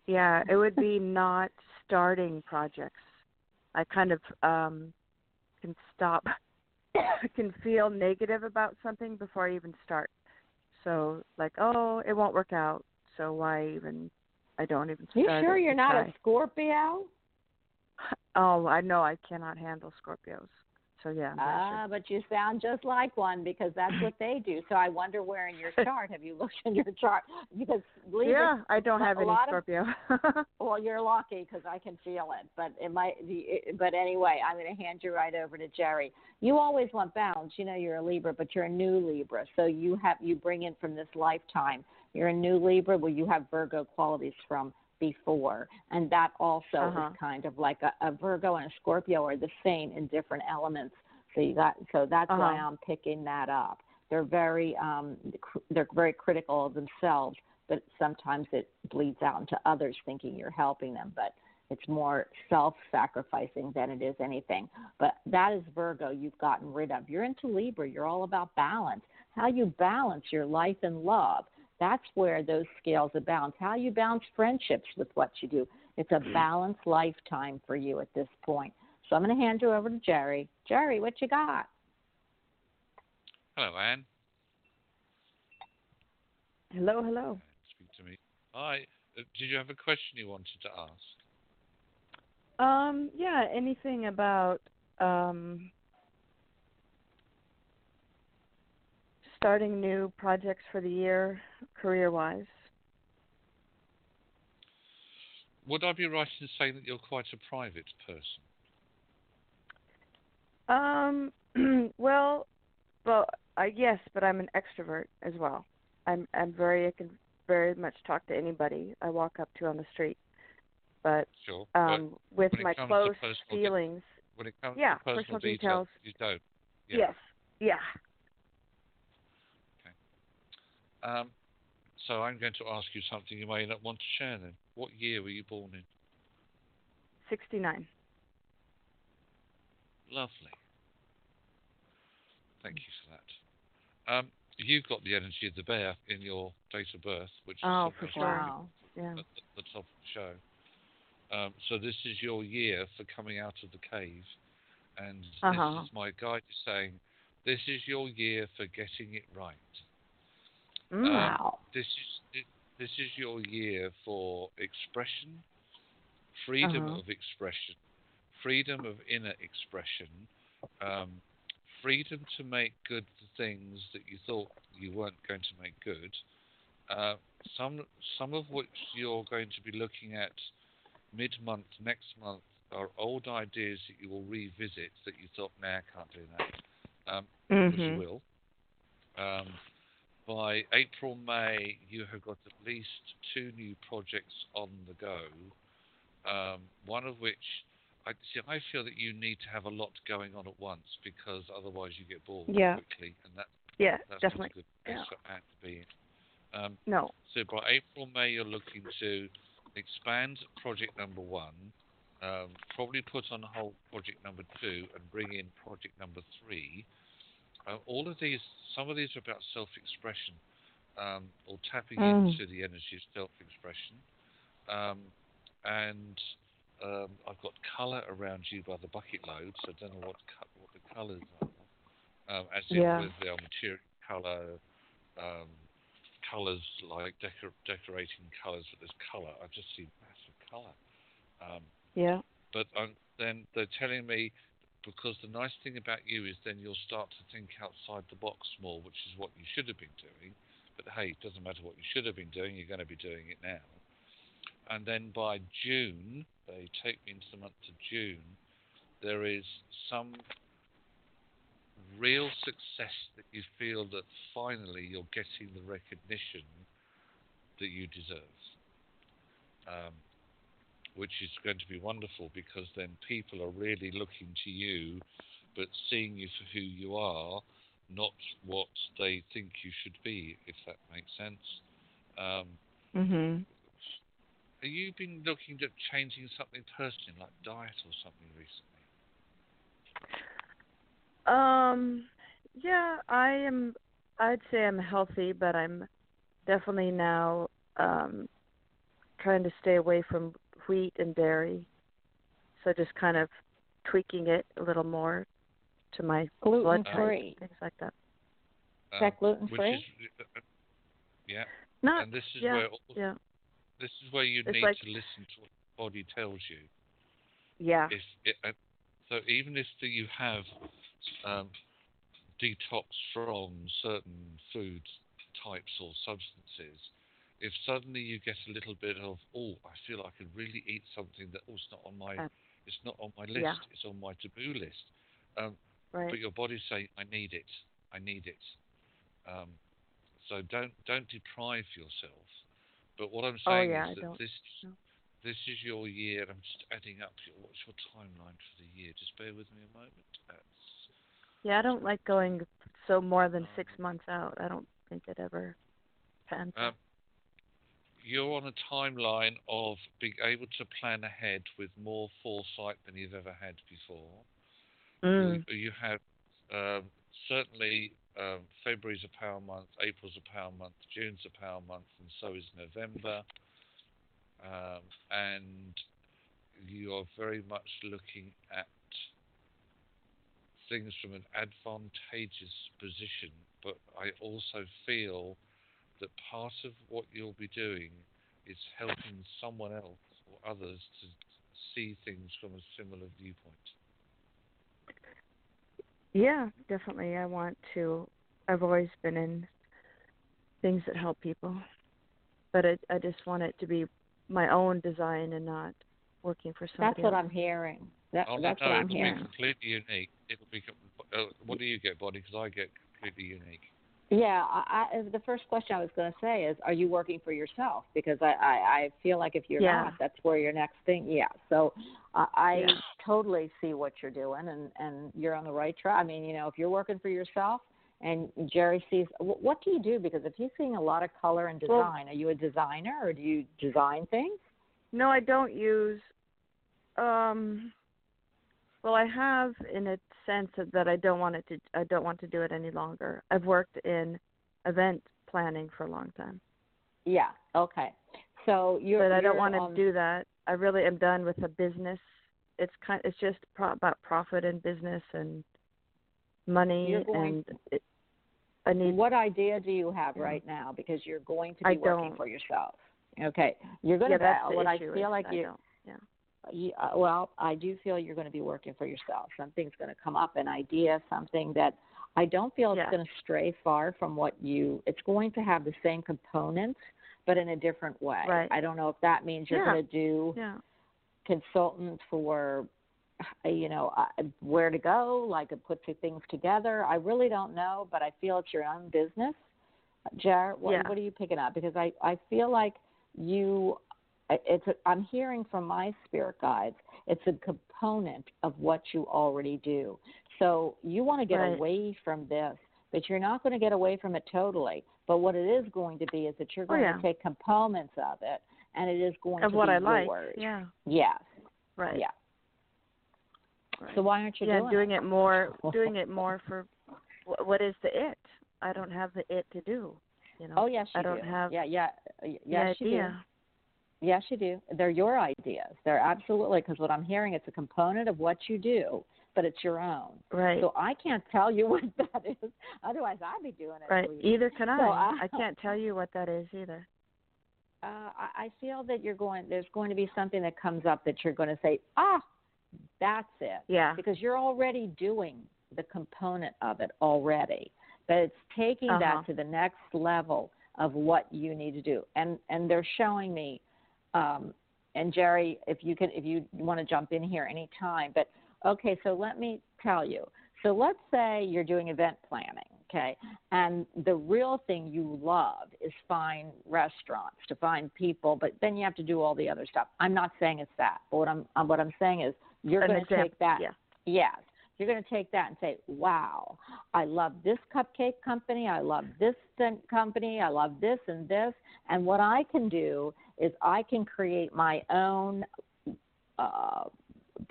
Yeah, it would be not starting projects. I kind of um, can stop, can feel negative about something before I even start. So like, oh, it won't work out. So why even? I don't even you start. sure you're not try. a Scorpio? Oh, I know I cannot handle Scorpios. So yeah. Ah, but you sound just like one because that's what they do. So I wonder where in your chart have you looked in your chart? Because Yeah, I don't have any lot of- Scorpio. well, you're lucky because I can feel it. But it might be. But anyway, I'm going to hand you right over to Jerry. You always want balance. You know you're a Libra, but you're a new Libra, so you have you bring in from this lifetime. You're a new Libra, where you have Virgo qualities from before, and that also Uh-huh. is kind of like a, a Virgo and a Scorpio are the same in different elements. So you got so that's why Uh-huh. I'm picking that up. They're very um, cr- they're very critical of themselves, but sometimes it bleeds out into others thinking you're helping them. But it's more self-sacrificing than it is anything. But that is Virgo you've gotten rid of. You're into Libra. You're all about balance. How you balance your life and love. That's where those scales of balance. How you balance friendships with what you do. It's a balanced lifetime for you at this point. So I'm going to hand you over to Jerry. Jerry, what you got? Hello, Anne. hello, hello. Speak to me. Hi. Uh, did you have a question you wanted to ask? Um, yeah, anything about um starting new projects for the year career wise. Would I be right in saying that you're quite a private person? Um well well I yes, but I'm an extrovert as well. I'm I'm very I can very much talk to anybody I walk up to on the street. But Sure. um with my close personal de- feelings when it comes yeah, to personal, personal details, details. you don't. Yeah. yes. Yeah. Um, so I'm going to ask you something you may not want to share then. What year were you born in? Sixty nine. Lovely. Thank you for that. Um, you've got the energy of the bear in your date of birth, which is Oh, something for sure. Wow. Yeah. at the, the top of the show. Um, so this is your year for coming out of the cave, and Uh-huh. this is my guide is saying, this is your year for getting it right. Mm. Wow. This is this is your year for expression, freedom Uh-huh. of expression, freedom of inner expression, um, freedom to make good the things that you thought you weren't going to make good. Uh, some some of which you're going to be looking at mid-month next month are old ideas that you will revisit that you thought, nah, I can't do that. Um, which you will. Um, by April, May, you have got at least two new projects on the go. Um, one of which, I see. I feel that you need to have a lot going on at once because otherwise you get bored Yeah. quickly, and that, Yeah, that's definitely. good place Yeah. for Anne to be in. Um, No. so by April, May, you're looking to expand project number one, um, probably put on hold project number two, and bring in project number three. Uh, all of these, some of these are about self-expression, um, or tapping Mm. into the energy of self-expression. Um, and um, I've got colour around you by the bucket load, so I don't know what co- what the colours are. Um, as in Yeah. with their material colour, um, colours like decor- decorating colours, but there's colour. I just see massive colour. Um, Yeah. but um, then they're telling me because the nice thing about you is then you'll start to think outside the box more, which is what you should have been doing. But hey, it doesn't matter what you should have been doing, you're going to be doing it now. And then by June, they take me into the month of June, there is some real success that you feel that finally you're getting the recognition that you deserve. Um, which is going to be wonderful because then people are really looking to you, but seeing you for who you are, not what they think you should be, if that makes sense. Um, Mhm. have you been looking at changing something personally, like diet or something recently? Um yeah, I am I'd say I'm healthy, but I'm definitely now um trying to stay away from wheat and dairy. So just kind of tweaking it a little more to my Gluten blood type, free. things like that. Is that Um, gluten which free? is, uh, yeah, Not and this is yeah, where all, yeah. this is where you It's need like- to listen to what the body tells you. Yeah. if it, uh, so even if the, you have um, detox from certain food types or substances, if suddenly you get a little bit of oh, I feel I could really eat something that oh, it's not on my Uh, it's not on my list, yeah. it's on my taboo list, um, Right. but your body's saying I need it, I need it. Um, so don't don't deprive yourself. But what I'm Oh, saying yeah, I is that this No. this is your year. I'm just adding up. Your, what's your timeline for the year? Just bear with me a moment. That's, Yeah, I don't like going so more than Um, six months out. I don't think it ever pans um. You're on a timeline of being able to plan ahead with more foresight than you've ever had before. Mm. You, you have um, certainly um, February's a power month, April's a power month, June's a power month, and so is November. Um, and you are very much looking at things from an advantageous position. But I also feel that part of what you'll be doing is helping someone else or others to see things from a similar viewpoint. Yeah, definitely. I want to. I've always been in things that help people, but I I just want it to be my own design and not working for somebody. That's what else. I'm hearing. That, Oh, that's no, what I'm it'll hearing. be completely unique. It'll be. Uh, what do you get, Bonnie? Because I get completely unique. Yeah, I, I, the first question I was going to say is, are you working for yourself? Because I, I, I feel like if you're Yeah. not, that's where your next thing. Yeah. So uh, I Yeah. totally see what you're doing, and and you're on the right track. I mean, you know, if you're working for yourself, and Jerry sees, wh- what do you do? Because if he's seeing a lot of color and Well- design, are you a designer or do you design things? No, I don't use. Um. Well, I have in a sense that I don't want it to. I don't want to do it any longer. I've worked in event planning for a long time, Yeah. Okay. So you're. but I don't want to on- do that. I really am done with the business. It's kind. It's just pro- about profit and business and money, and it, I need. What idea do you have right now? Because you're going to be I working don't. for yourself. Okay, you're going yeah, to. that's what I feel like I you. don't. Yeah. You, uh, well, I do feel you're going to be working for yourself. Something's going to come up, an idea, something that I don't feel it's Yeah. going to stray far from what you. It's going to have the same components, but in a different way. Right. I don't know if that means you're Yeah. going to do Yeah. consultant for uh, you know uh, where to go like put things together i really don't know but i feel it's your own business Jarrett, what, what are you picking up because i i feel like you it's a, i'm hearing from my spirit guides it's a component of what you already do so you want to get Right. away from this but you're not going to get away from it totally but what it is going to be is that you're Oh, going yeah. to take components of it and it is going Of to what be I like. yours. Yeah. yes Right. yeah Right. so why aren't you yeah, doing, doing it more, doing it more for what is the it? I don't have the it to do. You know. Oh yes, you I don't do. have Yeah, yeah, the yes, do. Yes, you do. They're your ideas. They're absolutely because what I'm hearing, it's a component of what you do, but it's your own. Right. So I can't tell you what that is. Otherwise, I'd be doing it. right. Either can I. So I- I can't tell you what that is either. Uh, I, I feel that you're going. There's going to be something that comes up that you're going to say, ah, that's it. Yeah. because you're already doing the component of it already but it's taking Uh-huh. that to the next level of what you need to do and and they're showing me um and jerry if you could if you want to jump in here anytime but okay so let me tell you so let's say you're doing event planning okay and the real thing you love is find restaurants to find people but then you have to do all the other stuff i'm not saying it's that but what i'm what i'm saying is you're going to take that yeah. Yes. You're going to take that and say, wow, I love this cupcake company. I love this company. I love this and this. And what I can do is I can create my own uh,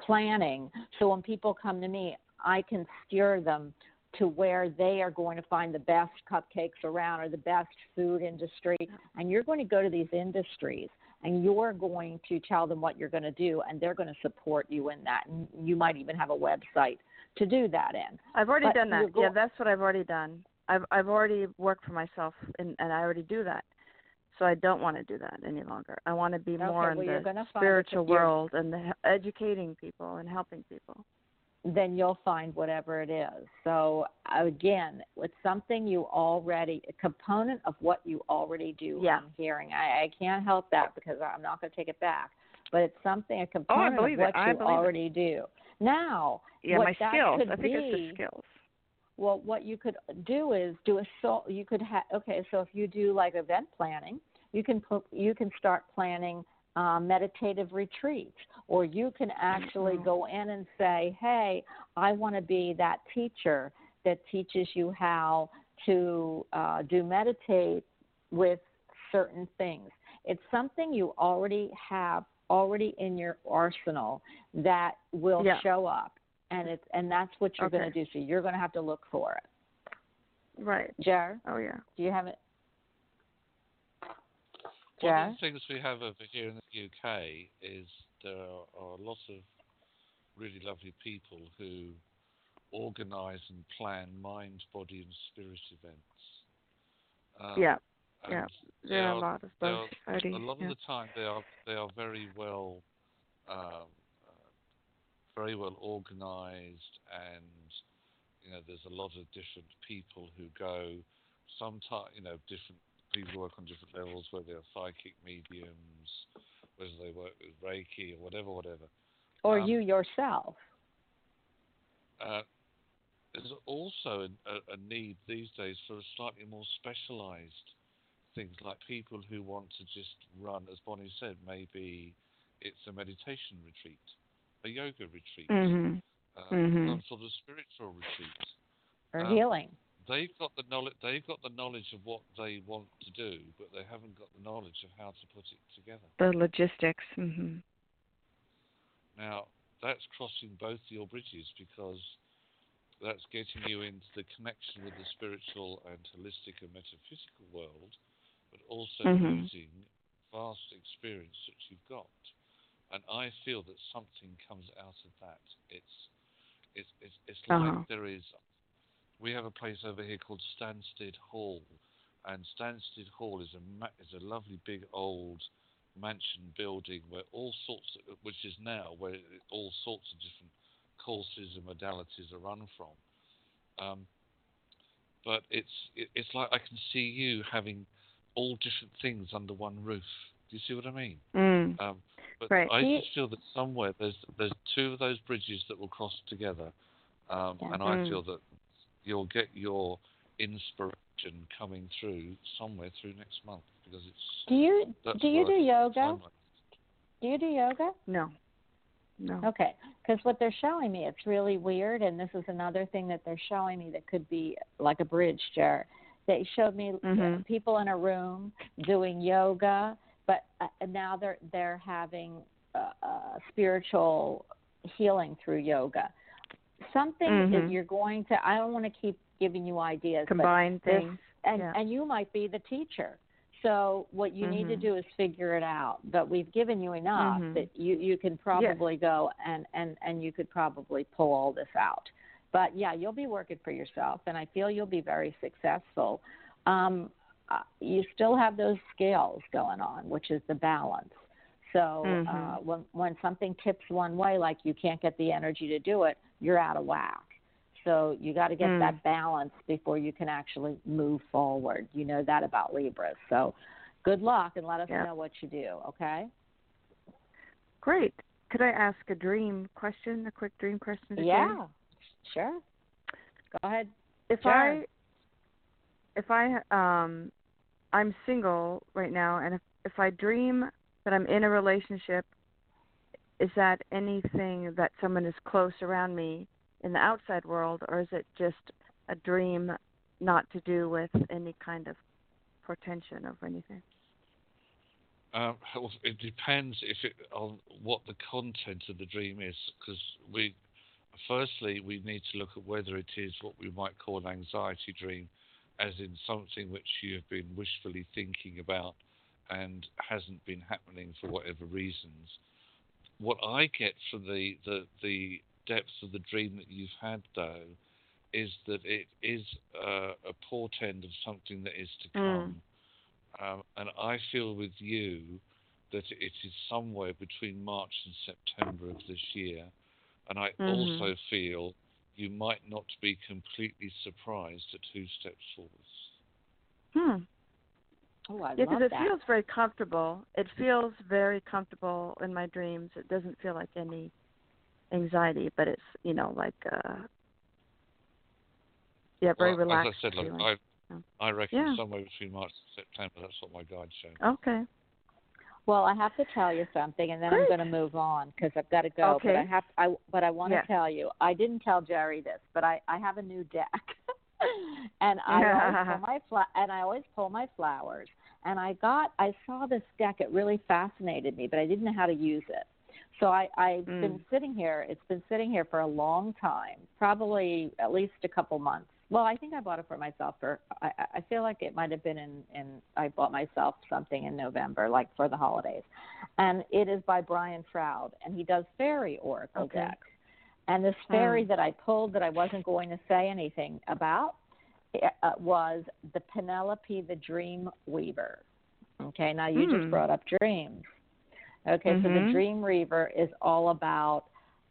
planning. So when people come to me, I can steer them to where they are going to find the best cupcakes around or the best food industry. And you're going to go to these industries and you're going to tell them what you're going to do and they're going to support you in that. And you might even have a website to do that in. I've already But done that. yeah, that's what I've already done. I've I've already worked for myself and and I already do that. So I don't want to do that any longer. I want to be Okay, more in well, you're the gonna find that spiritual world and the educating people and helping people. then you'll find whatever it is. So again, it's something you already a component of what you already do. Yeah. I'm hearing. I, I can't help that because I'm not going to take it back. But it's something a oh, component of Oh, believe it. what I you believe it. do. Now, Yeah, my skills. I think it's the skills. well, what you could do is do a soul. You could have okay. So if you do like event planning, you can put you can start planning uh, meditative retreats, or you can actually Mhm. go in and say, "Hey, I want to be that teacher that teaches you how to uh, do meditate with certain things." It's something you already have already in your arsenal that will Yeah. show up and it's and that's what you're going to do. So you're going to have to look for it. Right. Jer, Oh yeah. do you have it? One Jer? of the things we have over here in the UK is there are, are a lot of really lovely people who organise and plan mind, body, and spirit events. Um, yeah. And yeah. There are a lot of they both. are- already. a lot yeah. of the time they are they are very well um, uh, very well organized and you know there's a lot of different people who go sometimes you know different people work on different levels whether they're psychic mediums whether they work with reiki or whatever whatever Or Um, you yourself? uh, there's also a, a, a need these days for a slightly more specialized things like people who want to just run, as Bonnie said, maybe it's a meditation retreat, a yoga retreat, Mhm. uh, Mhm. some sort of spiritual retreat. Or um, healing? They've got the knowledge. They've got the knowledge of what they want to do, but they haven't got the knowledge of how to put it together. The logistics. Mhm. Now, that's crossing both your bridges because that's getting you into the connection with the spiritual and holistic and metaphysical world, but also Mhm. using vast experience that you've got. And I feel that something comes out of that. It's it's it's, it's Uh-huh. like there is. We have a place over here called Stansted Hall, and Stansted Hall is a ma- is a lovely big old mansion building where all sorts, of, which is now where all sorts of different courses and modalities are run from. Um, but it's it, it's like I can see you having all different things under one roof. Do you see what I mean? Mm. Um, but Right. I just feel that somewhere there's there's two of those bridges that will cross together, um, Yeah. and I Mm. feel that you'll get your inspiration coming through somewhere through next month because it's Do you do you do yoga? Do you do yoga? No. No. Okay, because what they're showing me, it's really weird, and this is another thing that they're showing me that could be like a bridge, Jer. They showed me uh, Mhm. people in a room doing yoga, but uh, now they're they're having uh, uh, spiritual healing through yoga. Something that Mhm. you're going to. I don't want to keep giving you ideas, but Combine this- things. and Yeah. and you might be the teacher. So what you need to Mhm. do is figure it out. But we've given you enough Mhm. that you you can probably go and and and you could probably pull all this out. But yeah, you'll be working for yourself, and I feel you'll be very successful. Um, uh, you still have those scales going on, which is the balance. So uh, Mhm. when when something tips one way, like you can't get the energy to do it, you're out of whack. So you got to get Mm. that balance before you can actually move forward. You know that about Libras. So good luck and let us Yeah. know what you do, okay? Great. Could I ask a dream question? A quick dream question? Jane? Yeah. Sure. Go ahead. If Sure. I if I um I'm single right now and if if I dream that I'm in a relationship is that anything that someone is close around me in the outside world or is it just a dream not to do with any kind of portention of anything? Um, it depends if it on what the content of the dream is, because we, firstly, we need to look at whether it is what we might call an anxiety dream, as in something which you have been wishfully thinking about and hasn't been happening for whatever reasons. What I get from the the the depth of the dream that you've had, though, is that it is uh, a portend of something that is to Mm. come. Um, and I feel with you that it is somewhere between March and September of this year. And I Mhm. also feel you might not be completely surprised at who steps forward. Hmm. Oh, I Yeah, because it that. feels very comfortable. It feels very comfortable in my dreams. It doesn't feel like any anxiety, but it's you know like uh yeah, very well, relaxed As I said, look. I, I reckon Yeah. somewhere between March and September. That's what my guide showed. Okay. Well, I have to tell you something, and then Great. I'm going to move on because I've got to go. But I have, I but I want to tell you, I didn't tell Jerry this, but I I have a new deck, and I always pull my fla- and I always pull my flowers. And I got, I saw this deck. It really fascinated me, but I didn't know how to use it. So I I've Mm. been sitting here. It's been sitting here for a long time, probably at least a couple months. Well, I think I bought it for myself for. I, I- feel like it might have been in in. I bought myself something in November, like for the holidays, and it is by Brian Froud, and he does fairy oracle Okay. decks. And this fairy Hmm. that I pulled that I wasn't going to say anything about uh, was the Penelope the Dream Weaver. Okay, now you just Hmm. brought up dreams. Okay, so the Mhm. Dream Weaver is all about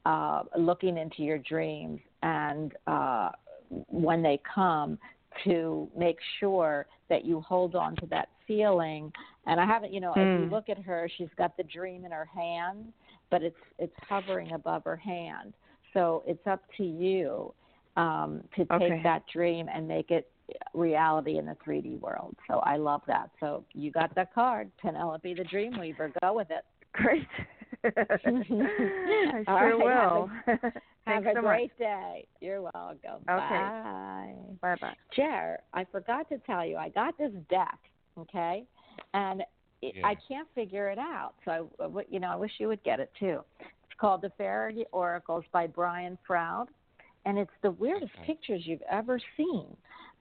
uh, looking into your dreams and uh, when they come to make sure that you hold on to that feeling. And I haven't, you know, if you Hmm. look at her, she's got the dream in her hand, but it's it's hovering above her hand. So it's up to you um, to take Okay. that dream and make it reality in the 3D world. So I love that. So you got that card, Penelope the Dreamweaver. Go with it. Great. I sure right, have will. Have a so great day. You're welcome. Okay. Bye. Bye bye. Jer, I forgot to tell you, I got this deck, okay, and it, Yeah. I can't figure it out. So, I, I w- you know, I wish you would get it too. It's called The Fairy Oracles by Brian Froud, and it's the weirdest Okay. pictures you've ever seen.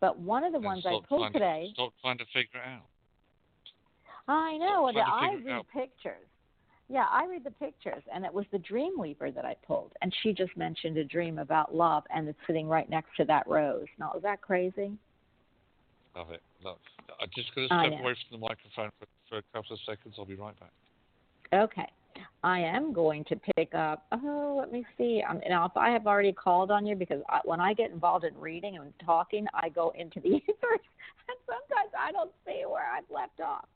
But one of the And ones I pulled today, To, stop trying to figure it out. I know, and trying I figure read pictures. Yeah, I read the pictures, and it was the Dreamweaver that I pulled, and she just mentioned a dream about love, and it's sitting right next to that rose. Now, is that crazy? Love it. Love. I'm just going to I step away from the microphone for, for a couple of seconds. I'll be right back. Okay. I am going to pick up. Oh, let me see. Um, now, if I have already called on you, because I, when I get involved in reading and talking, I go into the ethers, and sometimes I don't see where I've left off.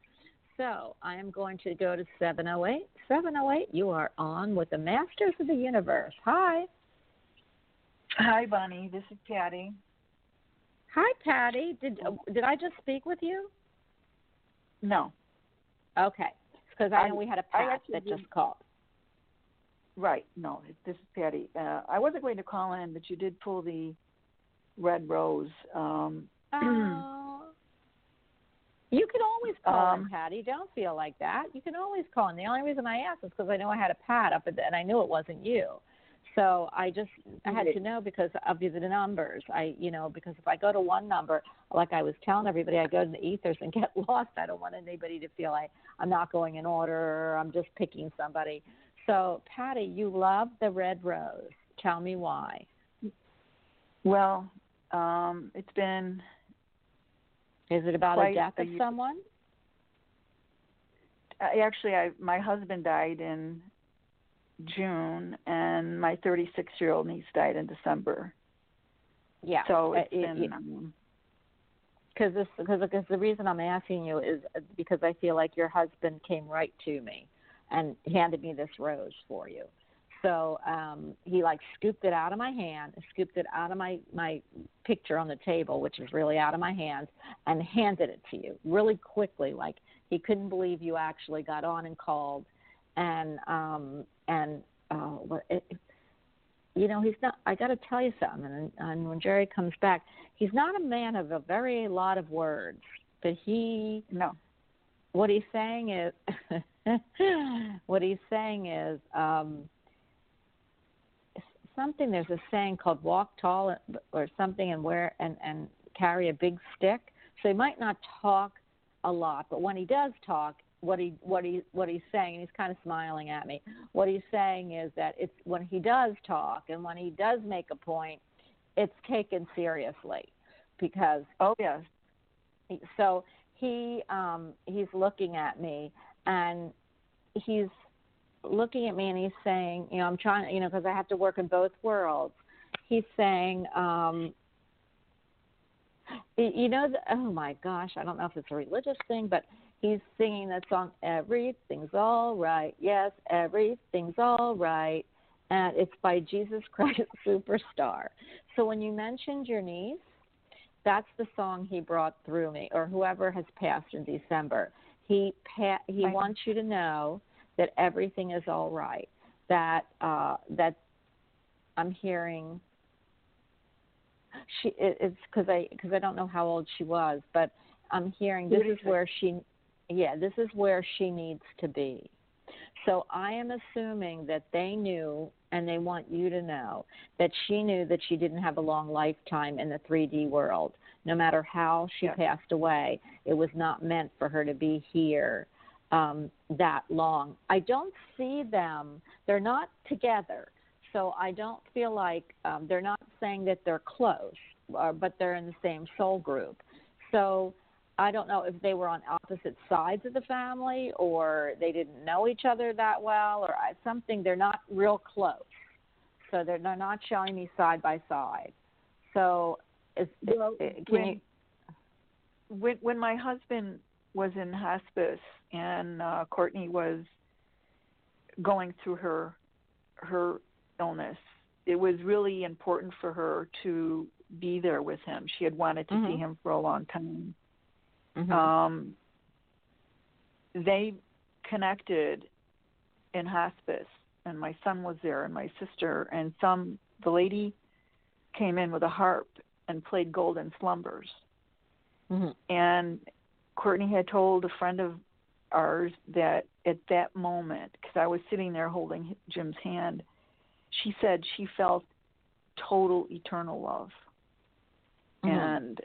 So I am going to go to 708. 708, you are on with the Masters of the Universe. Hi. Hi, Bonnie. This is Patty. Hi, Patty. Did did I just speak with you? No. Okay, because I I- know we had a Pat that just didn't- called. Right. No, this is Patty. Uh, I wasn't going to call in, but you did pull the red rose. Um, Oh. You can always call in, Um, Patty. Don't feel like that. You can always call in. The only reason I asked is because I know I had a pad up at the, and I knew it wasn't you. So I just I had to know because of the numbers. I you know because if I go to one number, like I was telling everybody, I go to the ethers and get lost. I don't want anybody to feel like I'm not going in order or I'm just picking somebody. So Patty, you love the red rose. Tell me why. well, um, it's been Is it about a death of someone? I, actually I my husband died in June, and my 36 year old niece died in December. Yeah. So Uh, it's it- been um, because this because because the reason I'm asking you is because I feel like your husband came right to me and handed me this rose for you. So um he like scooped it out of my hand, scooped it out of my my picture on the table, which was really out of my hands, and handed it to you really quickly. Like he couldn't believe you actually got on and called, and um and uh, it, you know he's not i got to tell you something and, and when jerry comes back he's not a man of a very lot of words but he no. what he's saying is what he's saying is um something there's a saying called walk tall or something and wear and and carry a big stick so he might not talk a lot but when he does talk what he what he what he's saying and he's kind of smiling at me what he's saying is that it's when he does talk and when he does make a point it's taken seriously because Oh yes. so he um he's looking at me and he's looking at me and he's saying you know i'm trying you know because i have to work in both worlds. He's saying um you know the, oh my gosh i don't know if it's a religious thing but he's singing that song everything's all right. Yes everything's all right. And it's by jesus christ superstar. So when you mentioned your niece that's the song he brought through me or whoever has passed in december. He pa- he wants you to know that everything is all right that uh that i'm hearing she it, it's because i because i don't know how old she was but i'm hearing this is where she yeah this is where she needs to be. So i am assuming that they knew and they want you to know that she knew that she didn't have a long lifetime in the 3d world. No matter how she Yes. passed away it was not meant for her to be here um, that long. I don't see them, they're not together. So I don't feel like um, they're not saying that they're close, uh, but they're in the same soul group. So I don't know if they were on opposite sides of the family or they didn't know each other that well or I- something. They're not real close. So they're, they're not showing me side by side. So is, Well, uh, can when, you? when when my husband was in hospice and uh Courtney was going through her her illness, it was really important for her to be there with him. She had wanted to see Mhm. him for a long time. Mhm. Um they connected in hospice and my son was there and my sister and some the lady came in with a harp and played golden slumbers Mhm. and Courtney had told a friend of ours that at that moment, because I was sitting there holding Jim's hand, she said she felt total eternal love. Mhm. And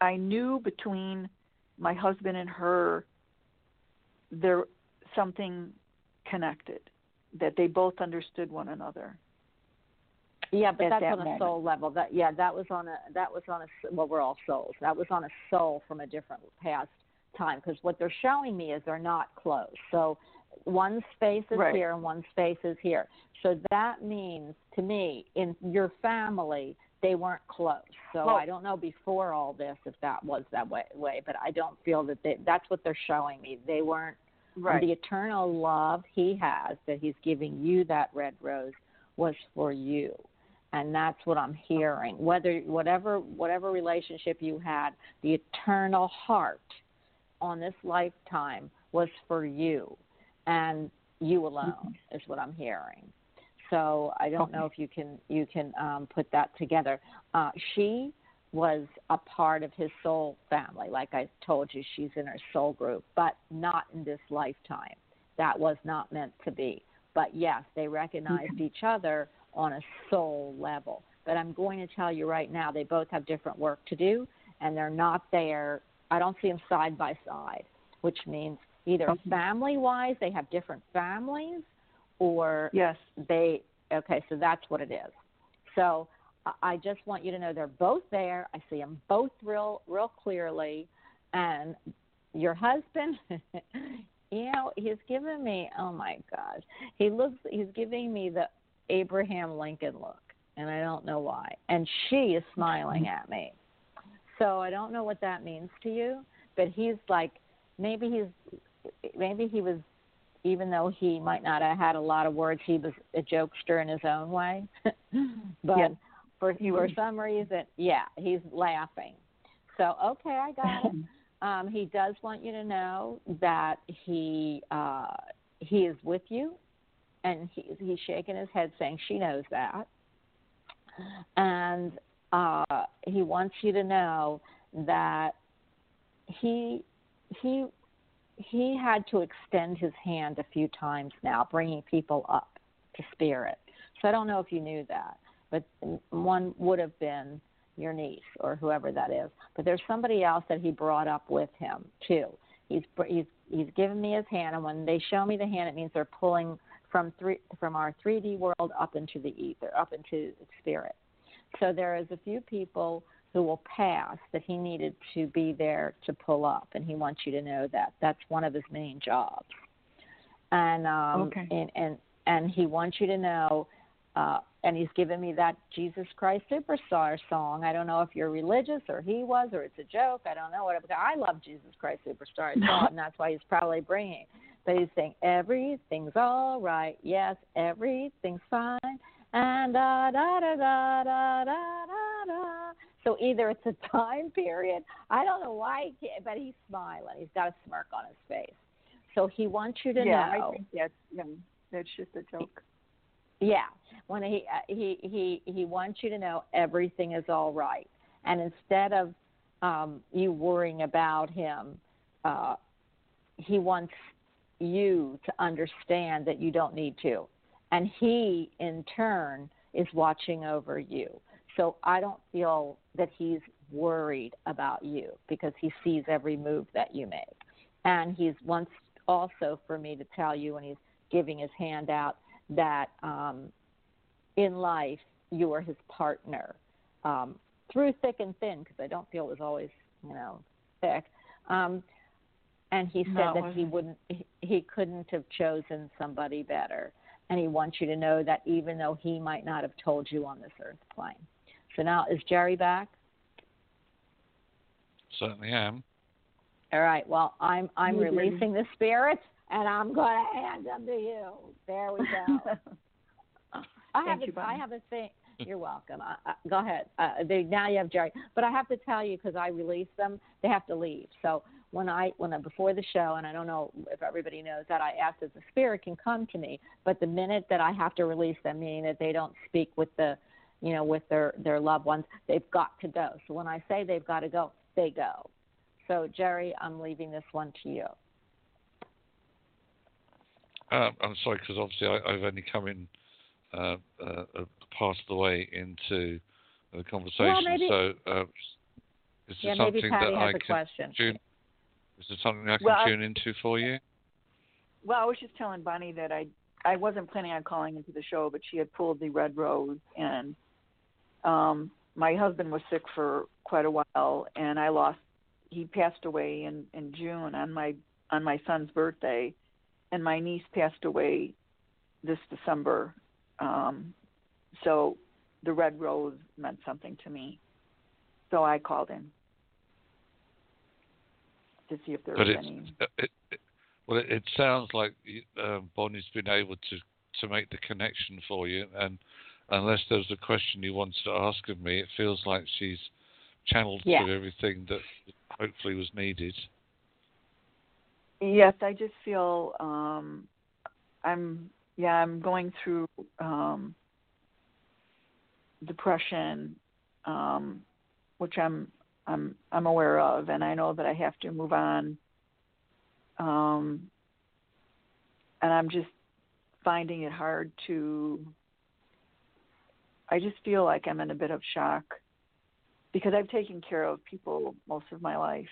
I knew between my husband and her there something connected that they both understood one another. Yeah, but that's that on a moment. soul level. That yeah, that was on a that was on a well, we're all souls. That was on a soul from a different past time because what they're showing me is they're not close. So one space is Right. here and one space is here. So that means to me, in your family, they weren't close. So Well- I don't know before all this if that was that way, way but I don't feel that they, that's what they're showing me. They weren't Right. the eternal love he has that he's giving you that red rose was for you and that's what i'm hearing whether whatever whatever relationship you had the eternal heart on this lifetime was for you and you alone is what i'm hearing so i don't know if you can you can um, put that together uh, she was a part of his soul family. Like I told you, she's in her soul group, but not in this lifetime. That was not meant to be. But yes, they recognized each other on a soul level. But I'm going to tell you right now, they both have different work to do, and they're not there. I don't see them side by side, which means either family wise, they have different families, or Yes. they okay so that's what it is so I- i just want you to know they're both there i see them both real real clearly and your husband you know he's giving me oh my gosh he looks he's giving me the abraham lincoln look and i don't know why and she is smiling at me so i don't know what that means to you but he's like maybe he's maybe he was even though he might not have had a lot of words, he was a jokester in his own way. but Yeah. for for some reason, yeah, he's laughing. So okay, I got it. Um, he does want you to know that he uh, he is with you, and he, he's shaking his head, saying she knows that, and uh, he wants you to know that he he he had to extend his hand a few times now, bringing people up to spirit. So I don't know if you knew that, but one would have been your niece or whoever that is. But there's somebody else that he brought up with him too. He's he's he's given me his hand, and when they show me the hand, it means they're pulling from three from our 3D world up into the ether, up into spirit. So there is a few people who will pass that he needed to be there to pull up, and he wants you to know that that's one of his main jobs. And um, Okay. and and and he wants you to know. Uh, and he's given me that Jesus Christ Superstar song. I don't know if you're religious or he was or it's a joke. I don't know what. I love Jesus Christ Superstar. song, and that's why he's probably bringing. But he's saying everything's all right. Yes, everything's fine. And da da da da da da da da. So either it's a time period. I don't know why, he can't, but he's smiling. He's got a smirk on his face. So he wants you to yeah, know. I think that's yeah, that's just a joke. Yeah, when he uh, he he he wants you to know everything is all right, and instead of um, you worrying about him, uh, he wants you to understand that you don't need to, and he in turn is watching over you. So I don't feel that he's worried about you because he sees every move that you make, and he's wants also for me to tell you when he's giving his hand out that um, in life you are his partner um, through thick and thin because I don't feel it was always you know thick. Um, and he said No, that he wouldn't, he, he couldn't have chosen somebody better. And he wants you to know that even though he might not have told you on this earth plane. So now is Jerry back? Certainly am. All right. Well, I'm I'm You did. releasing the spirits, and I'm going to hand them to you. There we go. I have Thank you, a, I have a thing. You're welcome. I, I, go ahead. Uh, they, now you have Jerry, but I have to tell you because I release them, they have to leave. So when I when I, before the show, and I don't know if everybody knows that, I ask that the spirit can come to me, but the minute that I have to release them, meaning that they don't speak with the, you know, with their their loved ones, they've got to go. So when I say they've got to go, they go. So Jerry, I'm leaving this one to you. Uh, I'm sorry because obviously I, I've only come in uh, uh, uh, part of the way into the conversation. maybe- so uh, is Yeah, maybe something Patty that has I a can question. tune? Is there something I can Well, tune into for you? Well, I was just telling Bonnie that I I wasn't planning on calling into the show, but she had pulled the red rose, and um, my husband was sick for quite a while, and I lost. He passed away in in June on my on my son's birthday, and my niece passed away this December. Um, so the red rose meant something to me. So I called in to see if there But was any. it, it, well, it, it sounds like um, Bonnie's been able to, to make the connection for you, and unless there's a question you wanted to ask of me, it feels like she's channeled Yeah. through everything that hopefully was needed. Yes, I just feel um I'm yeah, I'm going through um depression um which I'm I'm I'm aware of and I know that I have to move on. Um and I'm just finding it hard to I just feel like I'm in a bit of shock because I've taken care of people most of my life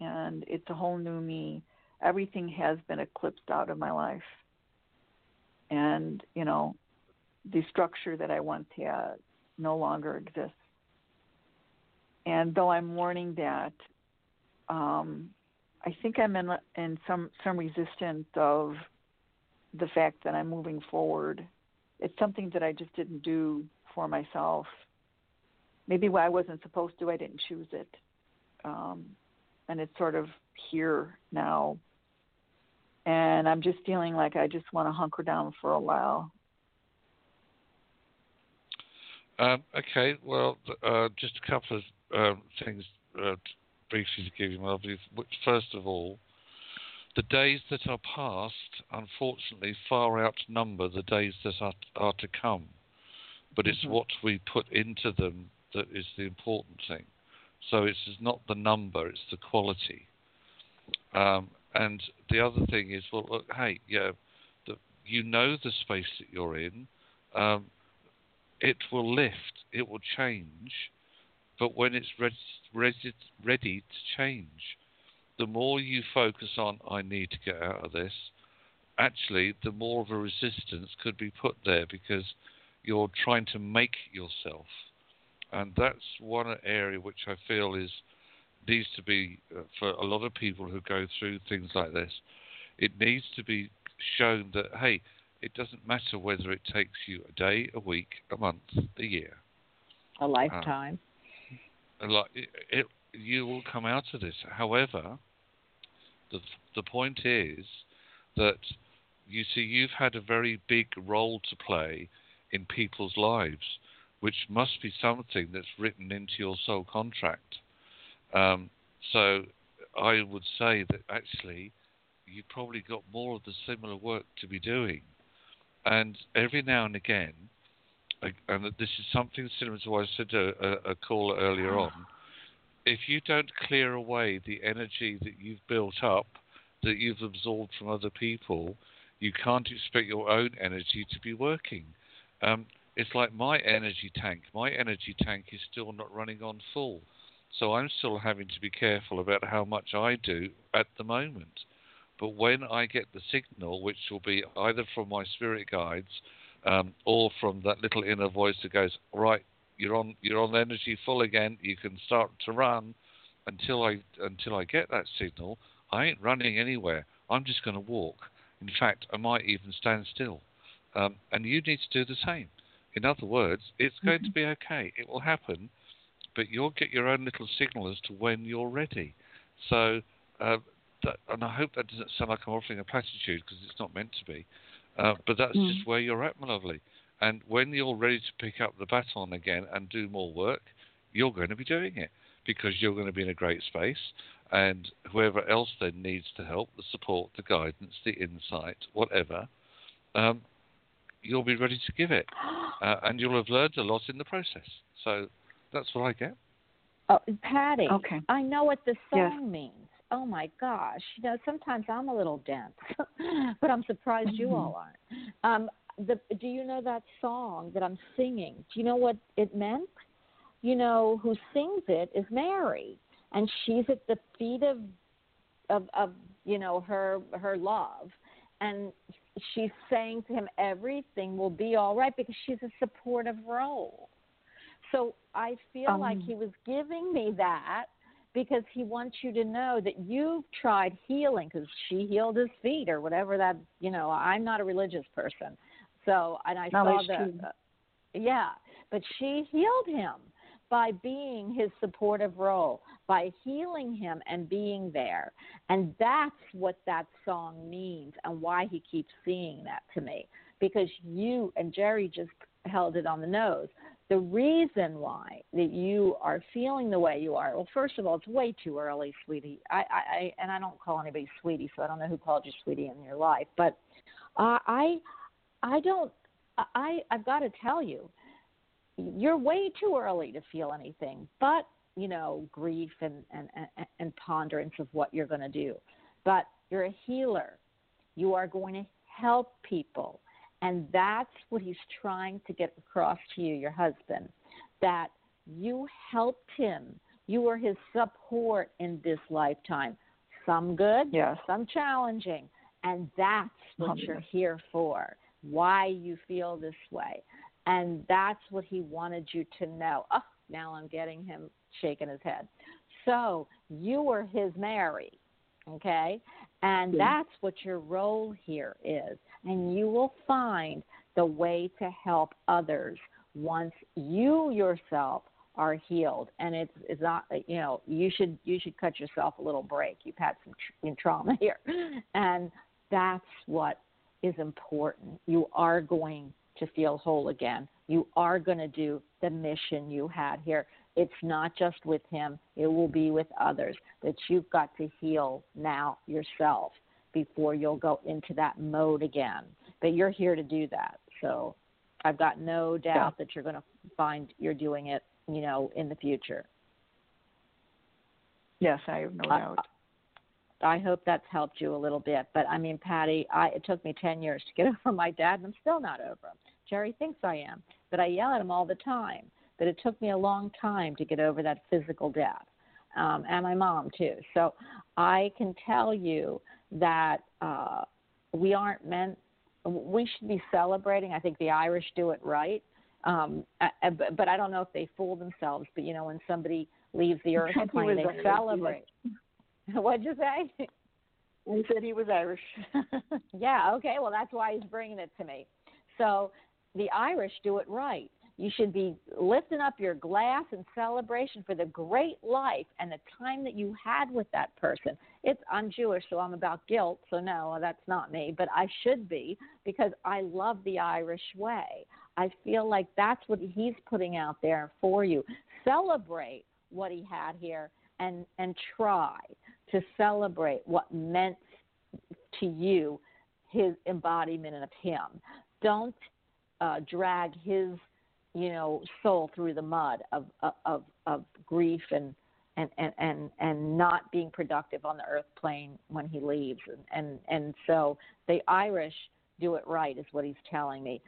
and it's a whole new me everything has been eclipsed out of my life. And, you know, the structure that I once had no longer exists. And though I'm mourning that, um, I think I'm in in some some resistance of the fact that I'm moving forward. It's something that I just didn't do for myself. Maybe why I wasn't supposed to, I didn't choose it. Um, and it's sort of here now. And I'm just feeling like I just want to hunker down for a while. Um, okay, well, uh, just a couple of um, things uh, briefly to give you, my lovely. Which, first of all, the days that are past, unfortunately, far outnumber the days that are, are to come. But it's Mhm. what we put into them that is the important thing. So it's not the number; it's the quality. Um, and the other thing is, well, look, hey, yeah, the, you know the space that you're in. Um, it will lift, it will change, but when it's ready, ready, ready to change, the more you focus on, I need to get out of this, actually, the more of a resistance could be put there because you're trying to make yourself. And that's one area which I feel is needs to be uh, for a lot of people who go through things like this. It needs to be shown that hey, it doesn't matter whether it takes you a day, a week, a month, a year. A lifetime. And like it, it, you will come out of this. However, the the point is that you see you've had a very big role to play in people's lives, which must be something that's written into your soul contract. Um, so I would say that actually you've probably got more of the similar work to be doing. And every now and again, and this is something similar to what I said to a, a caller earlier on, if you don't clear away the energy that you've built up, that you've absorbed from other people, you can't expect your own energy to be working. Um, it's like my energy tank. My energy tank is still not running on full. So I'm still having to be careful about how much I do at the moment. But when I get the signal, which will be either from my spirit guides um, or from that little inner voice that goes, right, you're on, you're on energy full again. You can start to run. Until I, until I get that signal, I ain't running anywhere. I'm just going to walk. In fact, I might even stand still. Um, and you need to do the same. In other words, it's going to be okay. It will happen, but you'll get your own little signal as to when you're ready. So, uh, that, and I hope that doesn't sound like I'm offering a platitude because it's not meant to be. Uh, but that's Mm. just where you're at, my lovely. And when you're ready to pick up the baton again and do more work, you're going to be doing it because you're going to be in a great space. And whoever else then needs the help, the support, the guidance, the insight, whatever, um, you'll be ready to give it. Uh, and you'll have learned a lot in the process. So that's what I get. Oh, Patty, Okay. I know what the Yes. song means. Oh my gosh! You know, sometimes I'm a little dense, but I'm surprised you all aren't. Um, the, do you know that song that I'm singing? Do you know what it meant? You know, who sings it is Mary, and she's at the feet of, of, of you know, her her love, and she's saying to him, everything will be all right because she's a supportive role. So I feel like Um. he was giving me that because he wants you to know that you've tried healing because she healed his feet or whatever that you know i'm not a religious person so and i saw that uh, yeah but she healed him by being his supportive role by healing him and being there and that's what that song means and why he keeps seeing that to me because you and jerry just held it on the nose the reason why that you are feeling the way you are well first of all it's way too early sweetie. I i, and i don't call anybody sweetie so i don't know who called you sweetie in your life but uh, i i don't i i've got to tell you you're way too early to feel anything but you know grief and and and, and ponderance of what you're going to do. But you're a healer. You are going to help people and that's what he's trying to get across to you your husband that you helped him you were his support in this lifetime some good Yes. some challenging and that's what you're here for why you feel this way and that's what he wanted you to know. Oh, now I'm getting him shaking his head. So you were his Mary, okay? And Yeah. that's what your role here is. And you will find the way to help others once you yourself are healed. And it's it's not you know you should you should cut yourself a little break. You've had some tr- trauma here, and that's what is important. You are going to feel whole again. You are going to do the mission you had here. It's not just with him, it will be with others. That you've got to heal now yourself before you'll go into that mode again. But you're here to do that. So I've got no doubt that you're going to find you're doing it, you know, in the future. Yes, I have no I- doubt. I hope that's helped you a little bit. But I mean, Patty, I it took me ten years to get over my dad, and I'm still not over him. Jerry thinks I am, but I yell at him all the time. But it took me a long time to get over that physical death, um, and my mom too. So I can tell you that uh, we aren't meant. We should be celebrating. I think the Irish do it right. Um, uh, but, I don't know if they fool themselves. But you know, when somebody leaves the earth plane, they Irish. Celebrate. What'd you say? He said he was Irish. yeah, okay. Well, that's why he's bringing it to me. So the Irish do it right. You should be lifting up your glass in celebration for the great life and the time that you had with that person. It's I'm Jewish, so I'm about guilt. So no, that's not me, but I should be because I love the Irish way. I feel like that's what he's putting out there for you. Celebrate what he had here and and try to celebrate what meant to you his embodiment of him. Don't uh, drag his, you know, soul through the mud of of of grief and and and and and not being productive on the earth plane when he leaves. And and and so the Irish do it right, is what he's telling me.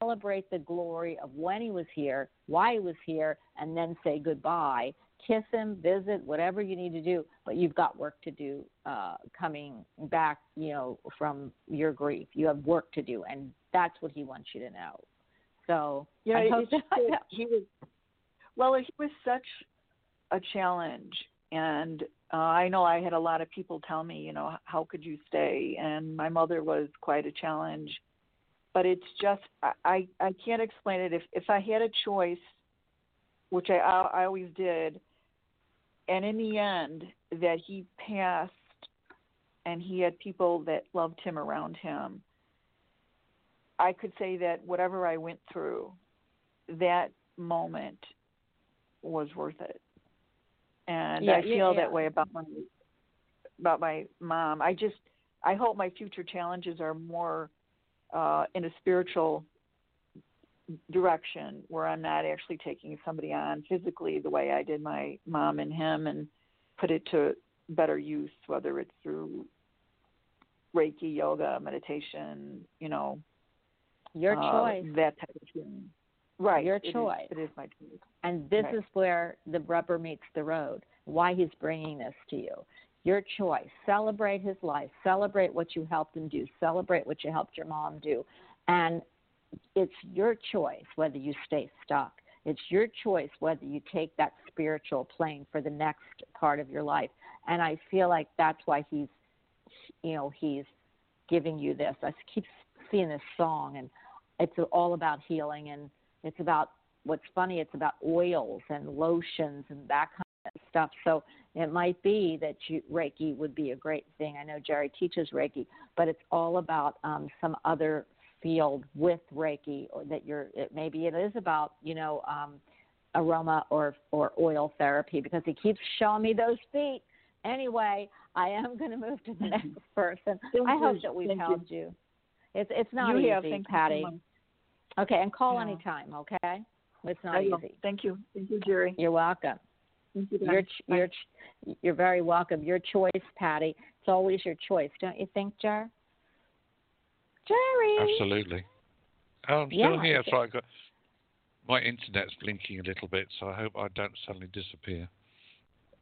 Celebrate the glory of when he was here, why he was here, and then say goodbye. Kiss him, visit, whatever you need to do, but you've got work to do uh, coming back, you know, from your grief. You have work to do, and that's what he wants you to know. So Yeah, I hope that he was. Well, he was such a challenge, and uh, I know I had a lot of people tell me, you know, how could you stay? And my mother was quite a challenge, but it's just I I, I can't explain it. If if I had a choice, which I I always did, and in the end that he passed, and he had people that loved him around him. I could say that whatever I went through, that moment was worth it. And Yeah, I yeah, feel yeah. that way about my about my mom. I just I hope my future challenges are more uh in a spiritual direction where I'm not actually taking somebody on physically the way I did my mom and him and put it to better use, whether it's through Reiki, yoga, meditation, you know, your uh, choice. that type of thing. Right. Your it is- choice. it is my choice. And this Right. is where the rubber meets the road. Why he's bringing this to you. Your choice. Celebrate his life. Celebrate what you helped him do. Celebrate what you helped your mom do. And it's your choice whether you stay stuck. It's your choice whether you take that spiritual plane for the next part of your life. And I feel like that's why he's, you know, he's giving you this. I keep seeing this song, and it's all about healing, and it's about what's funny. It's about oils and lotions and that kind of stuff. So it might be that you, Reiki would be a great thing. I know Jerry teaches Reiki, but it's all about um, some other field with Reiki, or that you're. It, maybe it is about you know um, aroma or or oil therapy because he keeps showing me those feet. Anyway, I am going to move to the next person. Thank I you. hope that we've Thank helped you. It's it's not you have. easy, Thank you so Patty. much. okay, and call Yeah. anytime. Okay, it's not I will. easy. Thank you. Thank you, Jerry. You're welcome. Thank you. You're ch- you're ch- you're very welcome. Your choice, Patty. It's always your choice, don't you think, Jar? Jerry. Absolutely. Oh, I'm still Yeah, here. it's- So I got my internet's blinking a little bit, so I hope I don't suddenly disappear.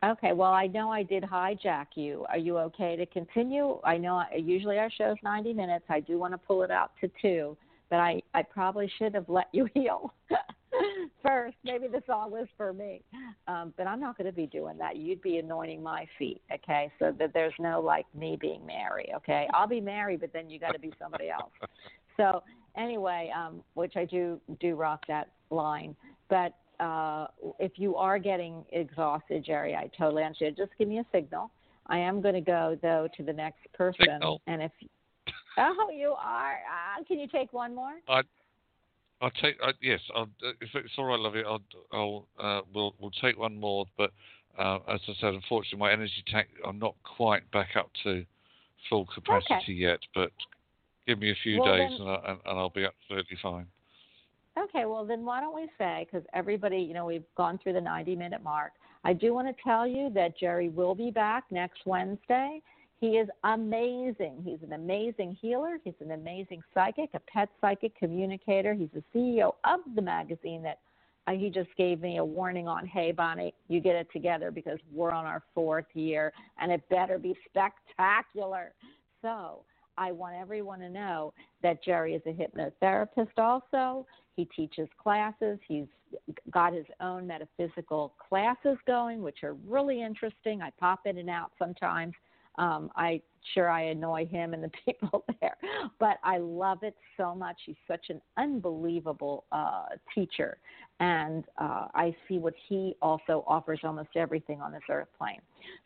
Okay, well, I know I did hijack you. Are you okay to continue? I know I, usually our show's 90 minutes. I do want to pull it out to two, but I, I probably should have let you heal first. Maybe the song was for me, um, but I'm not going to be doing that. You'd be anointing my feet, okay? So that there's no like me being Mary, okay? I'll be Mary, but then you got to be somebody else. So anyway, um, which I do do rock that line, but uh, if you are getting exhausted, Jerry, I totally understand. Just give me a signal. I am going to go though to the next person, Signal. and if oh you are, uh, can you take one more? I'll take uh, yes. I'll, uh, if it's all right, lovely. I'll I'll uh, we'll we'll take one more. But uh, as I said, unfortunately, my energy tank I'm not quite back up to full capacity yet. But give me a few Well, days, then- and, I, and I'll be absolutely fine. Okay, well then why don't we say because everybody, you know, we've gone through the 90 minute mark. I do want to tell you that Jerry will be back next Wednesday. He is amazing. He's an amazing healer. He's an amazing psychic, a pet psychic communicator. He's the CEO of the magazine that uh, he just gave me a warning on. Hey, Bonnie, you get it together because we're on our fourth year and it better be spectacular. So I want everyone to know that Jerry is a hypnotherapist also. He teaches classes. He's got his own metaphysical classes going, which are really interesting. I pop in and out sometimes. Um, I sure I annoy him and the people there, but I love it so much. He's such an unbelievable uh, teacher, and uh, I see what he also offers almost everything on this earth plane.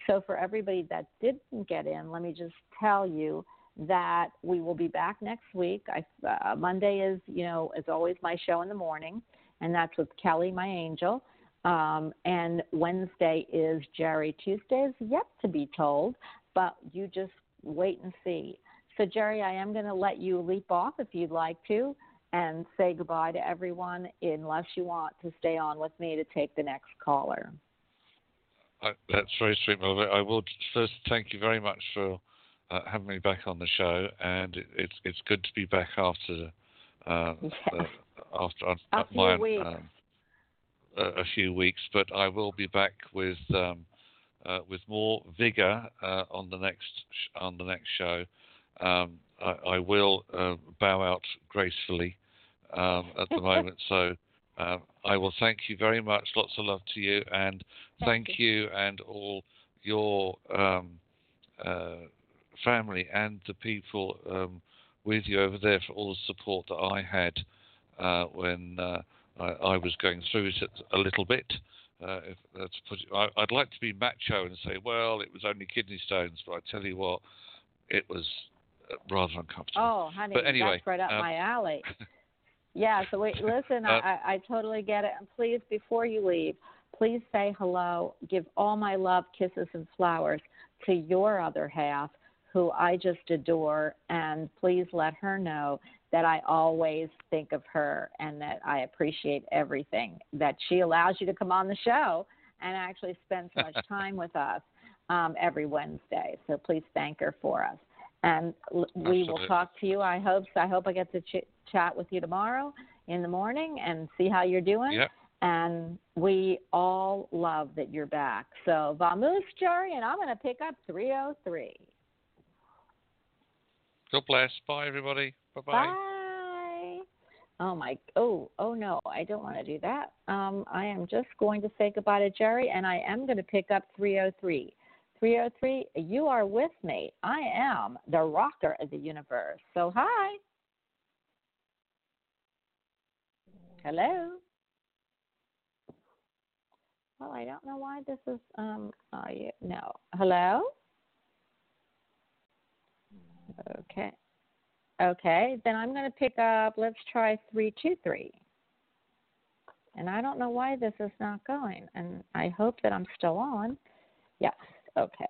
So for everybody that didn't get in, let me just tell you that we will be back next week. I, uh, Monday is, you know, as always, my show in the morning, and that's with Kelly, my angel. Um, and Wednesday is Jerry. Tuesday is yet to be told, but you just wait and see. So, Jerry, I am going to let you leap off if you'd like to and say goodbye to everyone, unless you want to stay on with me to take the next caller. I, that's very sweet, Melvin. I will first thank you very much for uh, having me back on the show, and it, it's it's good to be back after uh, Yes. uh, after uh, A few my weeks. Um, a, a few weeks. But I will be back with um, uh, with more vigor uh, on the next sh- on the next show. Um, I, I will uh, bow out gracefully um, at the moment. So uh, I will thank you very much. Lots of love to you, and Thank thank, you. and all your um, uh, family and the people um, with you over there for all the support that I had uh, when uh, I, I was going through it a little bit. Uh, if that's put I, I'd like to be macho and say, well, it was only kidney stones, but I tell you what, it was uh, rather uncomfortable. Oh, honey, But anyway, that's right up um, my alley. yeah. So wait, listen, Uh, I I totally get it. And please, before you leave, please say hello. Give all my love, kisses, and flowers to your other half, who I just adore, and please let her know that I always think of her and that I appreciate everything that she allows you to come on the show and actually spend so much time with us um, every Wednesday. So please thank her for us. And l- we will talk to you. I hope I hope I get to ch- chat with you tomorrow in the morning and see how you're doing. Yep. And we all love that you're back. So vamos, Jerry, and I'm going to pick up 303. God bless. Bye, everybody. Bye-bye. Bye. Oh my oh oh no, I don't want to do that. Um I am just going to say goodbye to Jerry and I am going to pick up 303. 303, you are with me. I am the rocker of the universe. So hi. Hello. Well, I don't know why this is um oh yeah, no. Hello? Okay. Okay, then I'm going to pick up, let's try 323. And I don't know why this is not going. And I hope that I'm still on. Yes, okay.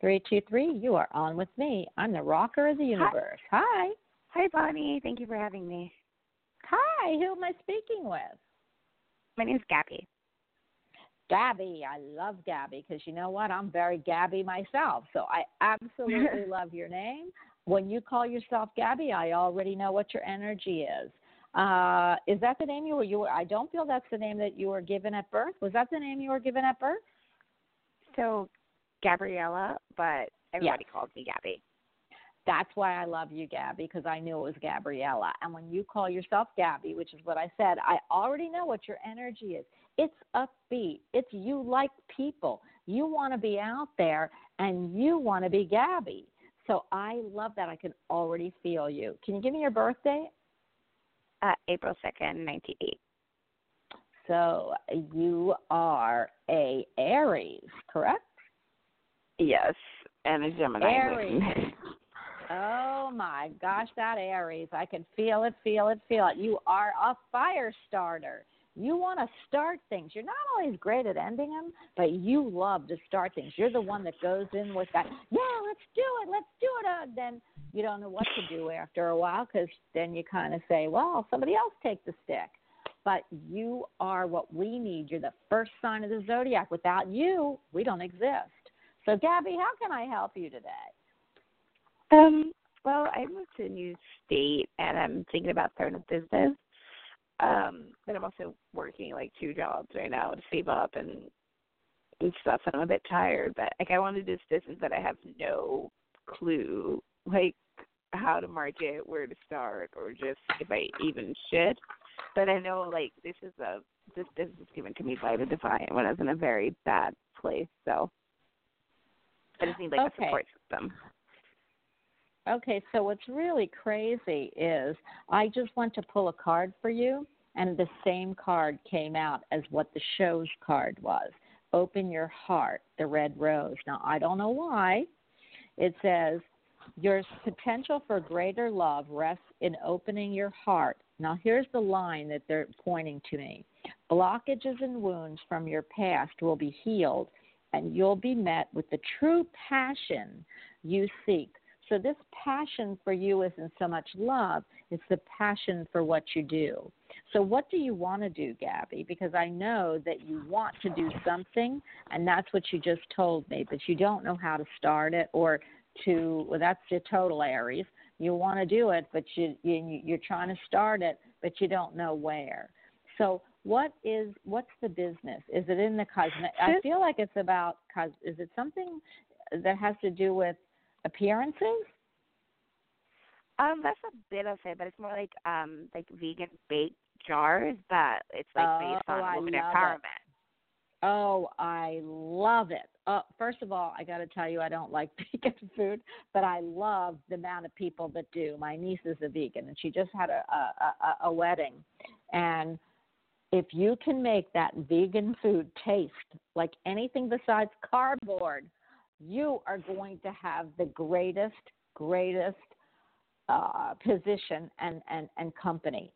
323, you are on with me. I'm the rocker of the universe. Hi. Hi, Bonnie. Thank you for having me. Hi, who am I speaking with? My name is Gabby. Gabby. I love Gabby because you know what? I'm very Gabby myself. So I absolutely love your name. When you call yourself Gabby, I already know what your energy is. Uh, is that the name you were? You were? I don't feel that's the name that you were given at birth. Was that the name you were given at birth? So, Gabriella, but everybody Yes. calls me Gabby. That's why I love you, Gabby, because I knew it was Gabriella. And when you call yourself Gabby, which is what I said, I already know what your energy is. It's upbeat. It's you like people. You want to be out there and you want to be Gabby. So I love that. I can already feel you. Can you give me your birthday? Uh, April 2nd, 98. So you are a Aries, correct? Yes, and a Gemini. Aries. Oh my gosh, that Aries. I can feel it, feel it, feel it. You are a fire starter. You want to start things. You're not always great at ending them, but you love to start things. You're the one that goes in with that, yeah, let's do it, let's do it. Uh, then you don't know what to do after a while because then you kind of say, well, somebody else take the stick. But you are what we need. You're the first sign of the zodiac. Without you, we don't exist. So, Gabby, how can I help you today? Um, well, I moved to a new state, and I'm thinking about starting a business. Um, but I'm also working like two jobs right now to save up and and stuff. And I'm a bit tired, but like I want to do this business that I have no clue like how to market, where to start, or just if I even should. But I know like this is a this business was given to me by the divine when I was in a very bad place. So I just need like a support system. Okay, so what's really crazy is I just went to pull a card for you, and the same card came out as what the show's card was. Open your heart, the red rose. Now, I don't know why. It says, Your potential for greater love rests in opening your heart. Now, here's the line that they're pointing to me blockages and wounds from your past will be healed, and you'll be met with the true passion you seek. So, this passion for you isn't so much love, it's the passion for what you do. So, what do you want to do, Gabby? Because I know that you want to do something, and that's what you just told me, but you don't know how to start it or to, well, that's your total Aries. You want to do it, but you, you, you're trying to start it, but you don't know where. So, what is what's the business? Is it in the cosmetic? I feel like it's about cos. Is it something that has to do with appearances? Um, that's a bit of it, but it's more like um like vegan baked jars but it's like based Oh, on I women love it. Oh, I love it. Uh, first of all, I got to tell you, I don't like vegan food, but I love the amount of people that do. My niece is a vegan, and she just had a a, a, a wedding, and if you can make that vegan food taste like anything besides cardboard, you are going to have the greatest, greatest uh, position and, and, and company.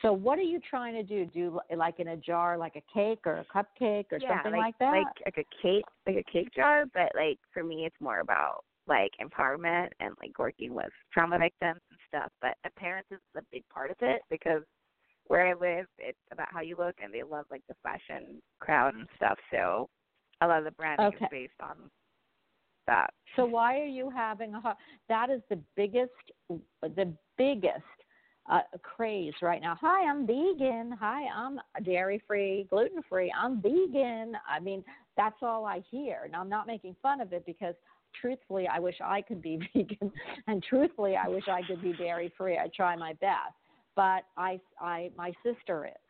So, what are you trying to do? Do like in a jar, like a cake or a cupcake or yeah, something like, like that? Like like a cake like a cake jar, but like for me it's more about like empowerment and like working with trauma victims and stuff. But appearance is a big part of it because where I live it's about how you look and they love like the fashion crowd and stuff. So a lot of the branding Okay. is based on that. So why are you having a hard? That is the biggest, the biggest uh, craze right now. Hi, I'm vegan. Hi, I'm dairy free, gluten free. I'm vegan. I mean, that's all I hear. Now I'm not making fun of it because truthfully, I wish I could be vegan, and truthfully, I wish I could be dairy free. I try my best. but I, I, my sister is.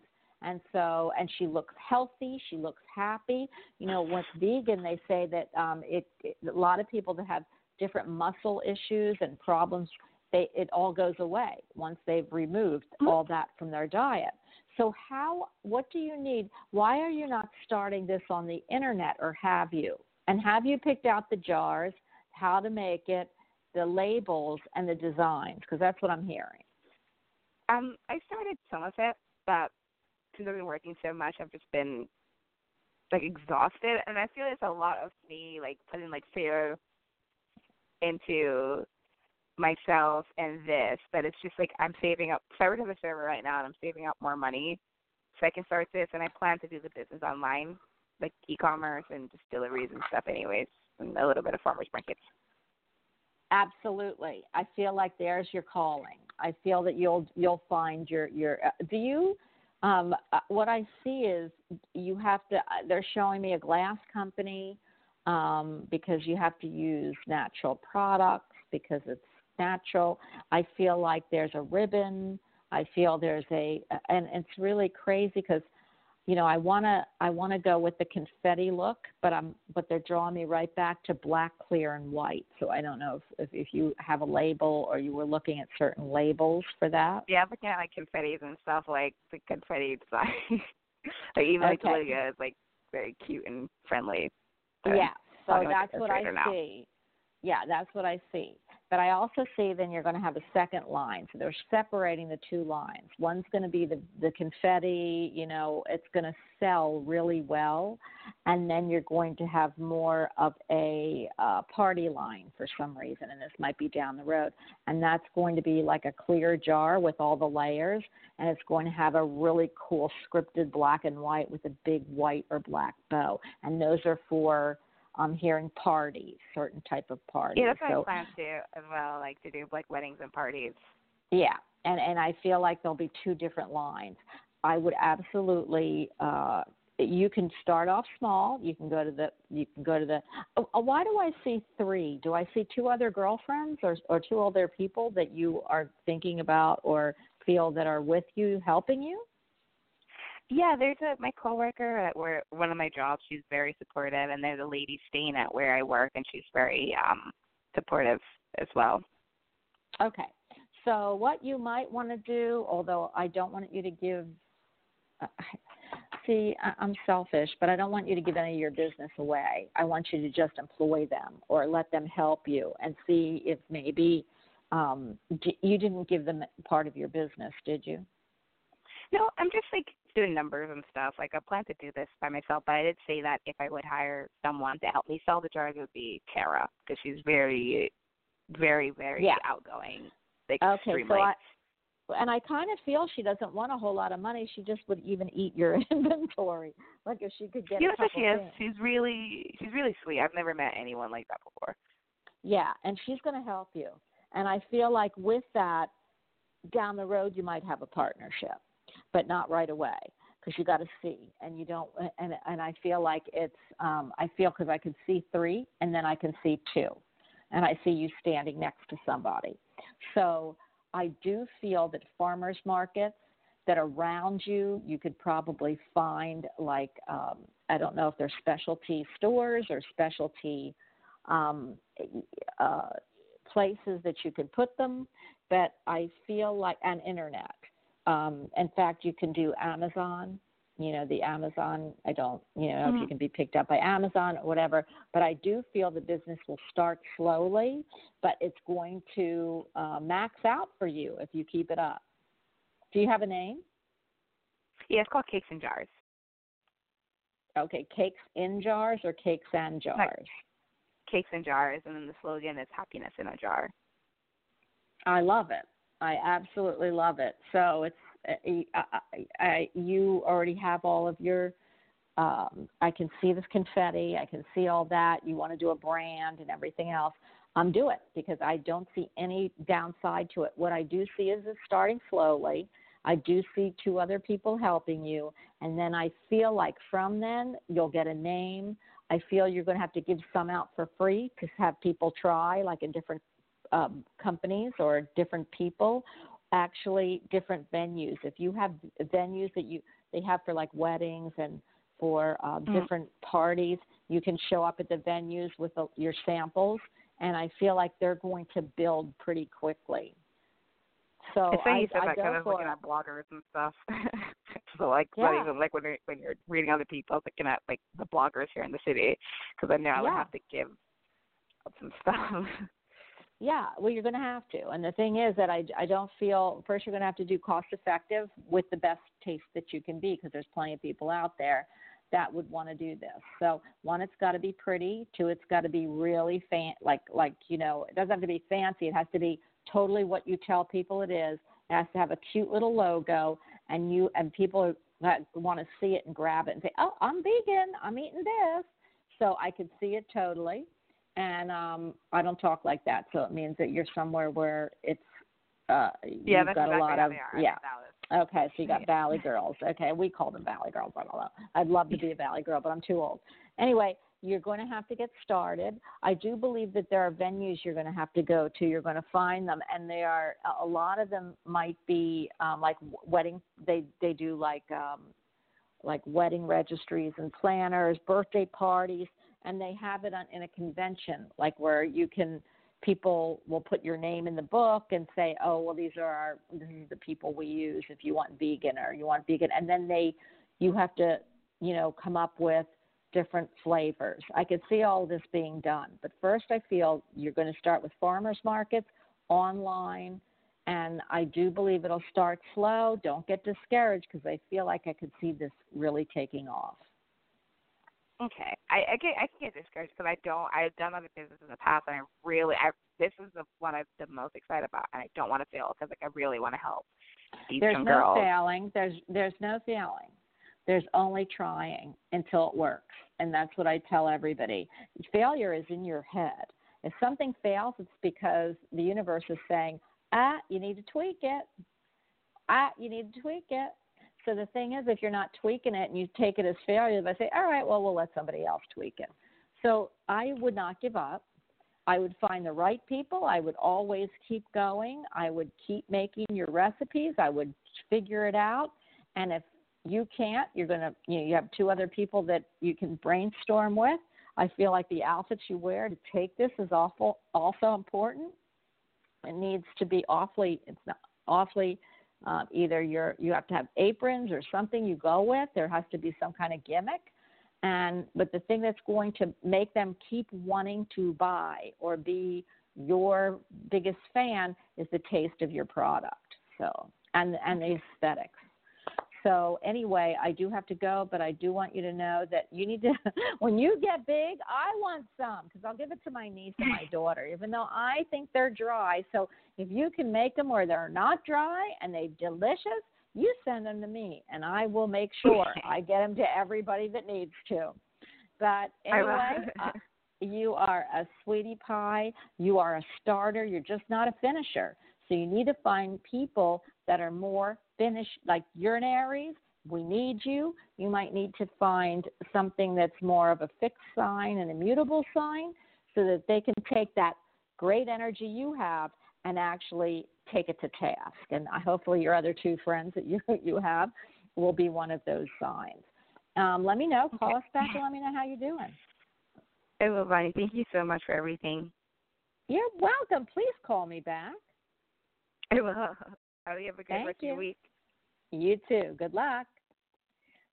And so, and she looks healthy. She looks happy. You know, with vegan, they say that um, it, it a lot of people that have different muscle issues and problems, they it all goes away once they've removed Mm-hmm. all that from their diet. So, how? What do you need? Why are you not starting this on the internet, or have you? And have you picked out the jars, how to make it, the labels, and the designs? Because that's what I'm hearing. Um, I started some of it, but since I've been working so much, I've just been like exhausted, and I feel it's a lot of me like putting like fear into myself and this. But it's just like I'm saving up. So I work as a server right now, and I'm saving up more money so I can start this. And I plan to do the business online, like e-commerce and just deliveries and stuff, anyways, and a little bit of farmers markets. Absolutely. I feel like there's your calling. I feel that you'll you'll find your your. Uh, do you? Um, uh, what I see is you have to. Uh, they're showing me a glass company um, because you have to use natural products because it's natural. I feel like there's a ribbon. I feel there's a, and it's really crazy because you know, I wanna I wanna go with the confetti look, but I'm but they're drawing me right back to black, clear, and white. So I don't know if if, if you have a label or you were looking at certain labels for that. Yeah, I'm looking at like confettis and stuff, like the confetti design. like even like the Okay. logo is like very cute and friendly. Yeah. So that's what I now. see. Yeah, that's what I see. But I also see then you're going to have a second line. So they're separating the two lines. One's going to be the the confetti, you know, it's going to sell really well, and then you're going to have more of a uh, party line for some reason, and this might be down the road. And that's going to be like a clear jar with all the layers, and it's going to have a really cool scripted black and white with a big white or black bow, and those are for I'm hearing parties, certain type of parties. Yeah, that's what so, I plan to as well, like to do like weddings and parties. yeah, and and I feel like there'll be two different lines. I would absolutely. uh you can start off small. You can go to the. You can go to the. Oh, oh, why do I see three? Do I see two other girlfriends or or two other people that you are thinking about or feel that are with you, helping you? Yeah, there's a my coworker at where one of my jobs. She's very supportive, and there's a lady staying at where I work, and she's very um supportive as well. Okay. So what you might want to do, although I don't want you to give, uh, see, I- I'm selfish, but I don't want you to give any of your business away. I want you to just employ them or let them help you and see if maybe um, you didn't give them part of your business, did you? No, I'm just like doing numbers and stuff. Like I plan to do this by myself, but I did say that if I would hire someone to help me sell the jars, it would be Tara because she's very, very, very Yeah. outgoing. Okay, so I, and I kind of feel she doesn't want a whole lot of money. She just would even eat your inventory. Like if she could get you know what she is? things. She's really, she's really sweet. I've never met anyone like that before. Yeah, and she's going to help you. And I feel like with that, down the road, you might have a partnership, but not right away because you got to see. And you don't. And and I feel like it's. Um, I feel because I can see three, and then I can see two, and I see you standing next to somebody. So I do feel that farmers markets that around you, you could probably find like um, I don't know if they're specialty stores or specialty um, uh, places that you could put them, but I feel like an internet. Um, in fact, you can do Amazon. You know, the Amazon. I don't. You know, if you Mhm. can be picked up by Amazon or whatever. But I do feel the business will start slowly, but it's going to uh, max out for you if you keep it up. Do you have a name? Yeah, it's called Cakes and Jars. Okay, cakes in jars or cakes and jars. Cakes and Jars, and then the slogan is Happiness in a Jar. I love it. I absolutely love it. So it's I, I, I, you already have all of your. Um, I can see this confetti. I can see all that. You want to do a brand and everything else. Um, do it because I don't see any downside to it. What I do see is it's starting slowly. I do see two other people helping you, and then I feel like from then you'll get a name. I feel you're going to have to give some out for free to have people try, like in different um, companies or different people, actually different venues. If you have venues that you they have for like weddings and for uh, Mm. different parties, you can show up at the venues with the, your samples, and I feel like they're going to build pretty quickly. So it's funny I, you said I that because I was looking at bloggers and stuff. so like, Yeah. even like when you're when you're reading other people, I was looking at like the bloggers here in the city because I know I would have to give up some stuff. Yeah, well, you're going to have to. And the thing is that I, I don't feel first you're going to have to do cost effective with the best taste that you can be because there's plenty of people out there that would want to do this. So one, it's got to be pretty. Two, it's got to be really fan like like you know it doesn't have to be fancy. It has to be totally what you tell people it is. It has to have a cute little logo, and you and people that want to see it and grab it and say, oh, I'm vegan. I'm eating this. So I could see it totally and um I don't talk like that, so it means that you're somewhere where it's uh yeah, you've got exactly a lot of they are. Yeah. Okay, so you got Yeah. Valley Girls. Okay, we call them Valley Girls. I don't know. I'd love to be a Valley Girl, but I'm too old. Anyway, you're going to have to get started. I do believe that there are venues you're going to have to go to. You're going to find them, and they are a lot of them might be um, like wedding. They they do like um, like wedding registries and planners, birthday parties, and they have it on in a convention, like where you can people will put your name in the book and say, oh well, these are our this is the people we use if you want vegan or you want vegan, and then they you have to you know come up with different flavors. I could see all this being done, but first I feel you're going to start with farmers markets online. And I do believe it'll start slow. Don't get discouraged because I feel like I could see this really taking off. Okay, I I get I can get discouraged because I don't I've done other business in the past and I really I this is the one I'm the most excited about and I don't want to fail because like I really want to help There's no girls. failing. There's there's no failing. There's only trying until it works, and that's what I tell everybody. Failure is in your head. If something fails, it's because the universe is saying, ah, you need to tweak it. Ah, you need to tweak it. So the thing is, if you're not tweaking it and you take it as failure, they say, all right, well, we'll let somebody else tweak it. So I would not give up. I would find the right people. I would always keep going. I would keep making your recipes. I would figure it out. And if you can't, you're going to, you know, you have two other people that you can brainstorm with. I feel like the outfits you wear to take this is awful, also important. It needs to be awfully, it's not awfully, uh, either you're, you have to have aprons or something you go with. There has to be some kind of gimmick. And, but the thing that's going to make them keep wanting to buy or be your biggest fan is the taste of your product. So, and, and the aesthetics. So anyway, I do have to go, but I do want you to know that you need to. When you get big, I want some because I'll give it to my niece and my daughter, even though I think they're dry. So if you can make them where they're not dry and they're delicious, you send them to me, and I will make sure I get them to everybody that needs to. But anyway, uh, you are a sweetie pie. You are a starter. You're just not a finisher. So you need to find people that are more finished, like urinaries. We need you. You might need to find something that's more of a fixed sign, an immutable sign, so that they can take that great energy you have and actually take it to task. And I, hopefully, your other two friends that you you have will be one of those signs. Um, let me know. Call us back and let me know how you're doing. Hey, will, Bonnie. Thank you so much for everything. You're welcome. Please call me back. I will. I hope you have a good Thank rest of your week. You too. Good luck.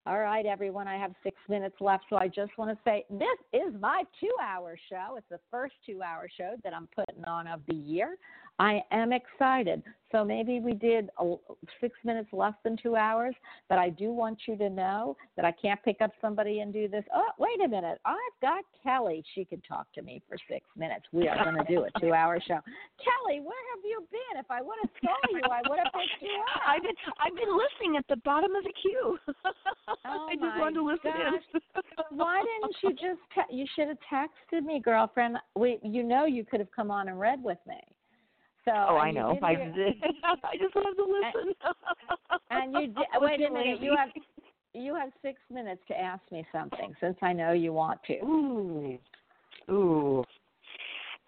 All right, everyone. I have six minutes left, so I just want to say this is my two hour show. It's the first two hour show that I'm putting on of the year. I am excited. So maybe we did a, six minutes less than two hours, but I do want you to know that I can't pick up somebody and do this. Oh, wait a minute. I've got Kelly. She could talk to me for six minutes. We are going to do a two hour show. Kelly, where have you been? If I would have saw you, I would have picked you up. I've been I've been listening at the bottom of the queue. Oh I just wanted to listen in. Why didn't you just? Te- you should have texted me, girlfriend. We, you know, you could have come on and read with me. So. Oh, I know. I. I just wanted to listen. And you did. I was Wait a minute. You have you have six minutes to ask me something, since I know you want to. Ooh. Ooh.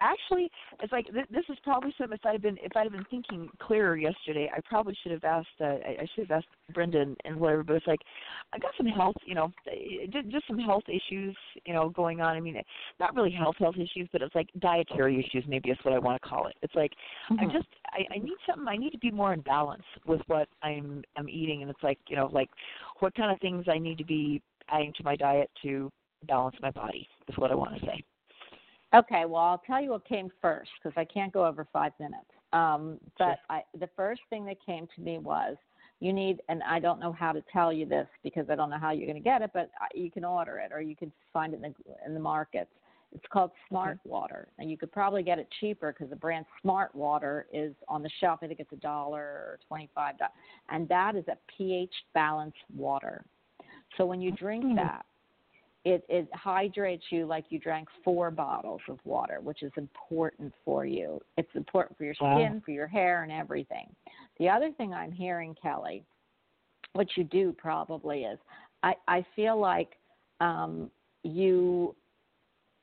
Actually, it's like th- this is probably something. If I'd have been if I'd have been thinking clearer yesterday, I probably should have asked. Uh, I, I should have asked Brendan and whatever. But it's like I got some health, you know, eh, just, just some health issues, you know, going on. I mean, not really health health issues, but it's like dietary issues. Maybe that's what I want to call it. It's like Mm-hmm. I just I, I need something. I need to be more in balance with what I'm I'm eating, and it's like you know, like what kind of things I need to be adding to my diet to balance my body. Is what I want to say. Okay, well, I'll tell you what came first because I can't go over five minutes. Um, but I, the first thing that came to me was you need, and I don't know how to tell you this because I don't know how you're going to get it, but you can order it or you can find it in the in the markets. It's called Smart Water, and you could probably get it cheaper because the brand Smart Water is on the shelf. I think it's a dollar or twenty-five dollars, and that is a pH balanced water. So when you drink that, it it hydrates you like you drank four bottles of water, which is important for you. It's important for your Wow. skin, for your hair, and everything. The other thing I'm hearing, Kelly, what you do probably is, I I feel like um, you.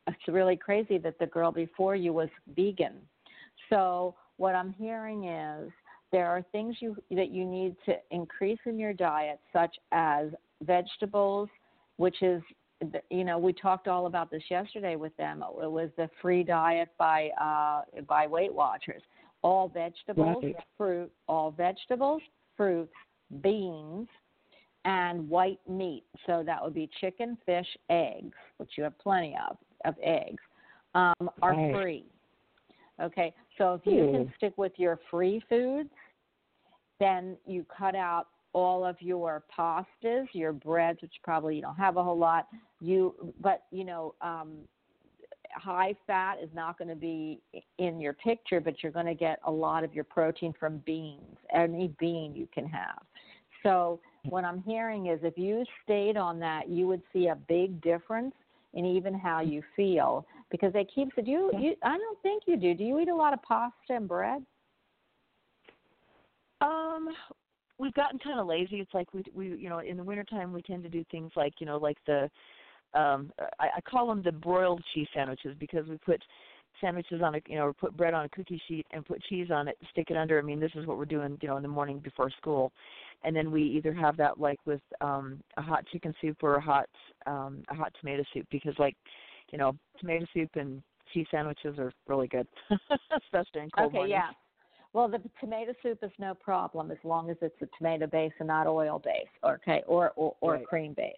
It's really crazy that the girl before you was vegan. So what I'm hearing is there are things you that you need to increase in your diet, such as vegetables, which is you know we talked all about this yesterday with them. It was the free diet by uh, by Weight Watchers. All vegetables, Right. fruit, all vegetables, fruits, beans, and white meat. So that would be chicken, fish, eggs, which you have plenty of of eggs, um, are Right. free. Okay, so if you can stick with your free foods, then you cut out all of your pastas, your breads, which probably you don't have a whole lot. You, but you know, um, high fat is not going to be in your picture, but you're going to get a lot of your protein from beans, any bean you can have. So what I'm hearing is if you stayed on that, you would see a big difference in even how you feel because they keep do you, you I don't think you do. Do you eat a lot of pasta and bread? Um, we've gotten kind of lazy. It's like we we you know in the wintertime we tend to do things like you know like the um I, I call them the broiled cheese sandwiches because we put sandwiches on a you know or put bread on a cookie sheet and put cheese on it, stick it under. I mean this is what we're doing you know in the morning before school, and then we either have that like with um a hot chicken soup or a hot um a hot tomato soup because like you know tomato soup and cheese sandwiches are really good, especially in cold okay, mornings. yeah. Well, the tomato soup is no problem as long as it's a tomato base and not oil base, okay, or or, or Right. cream base.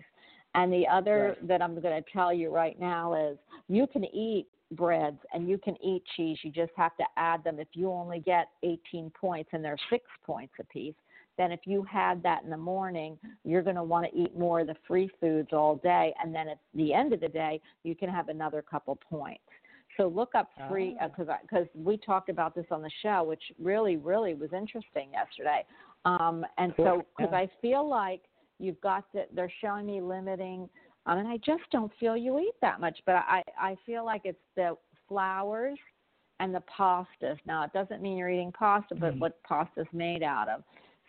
And the other that I'm going to tell you right now is you can eat breads and you can eat cheese. You just have to add them. If you only get 18 points and they're six points a piece, then if you had that in the morning, you're going to want to eat more of the free foods all day. And then at the end of the day, you can have another couple points. So look up free because because we talked about this on the show, which really really was interesting yesterday. Um, and so because Yeah. I feel like you've got to, they're showing me limiting. I mean, I just don't feel you eat that much, but I I feel like it's the flours and the pastas. Now it doesn't mean you're eating pasta, but Mhm. what pasta's made out of.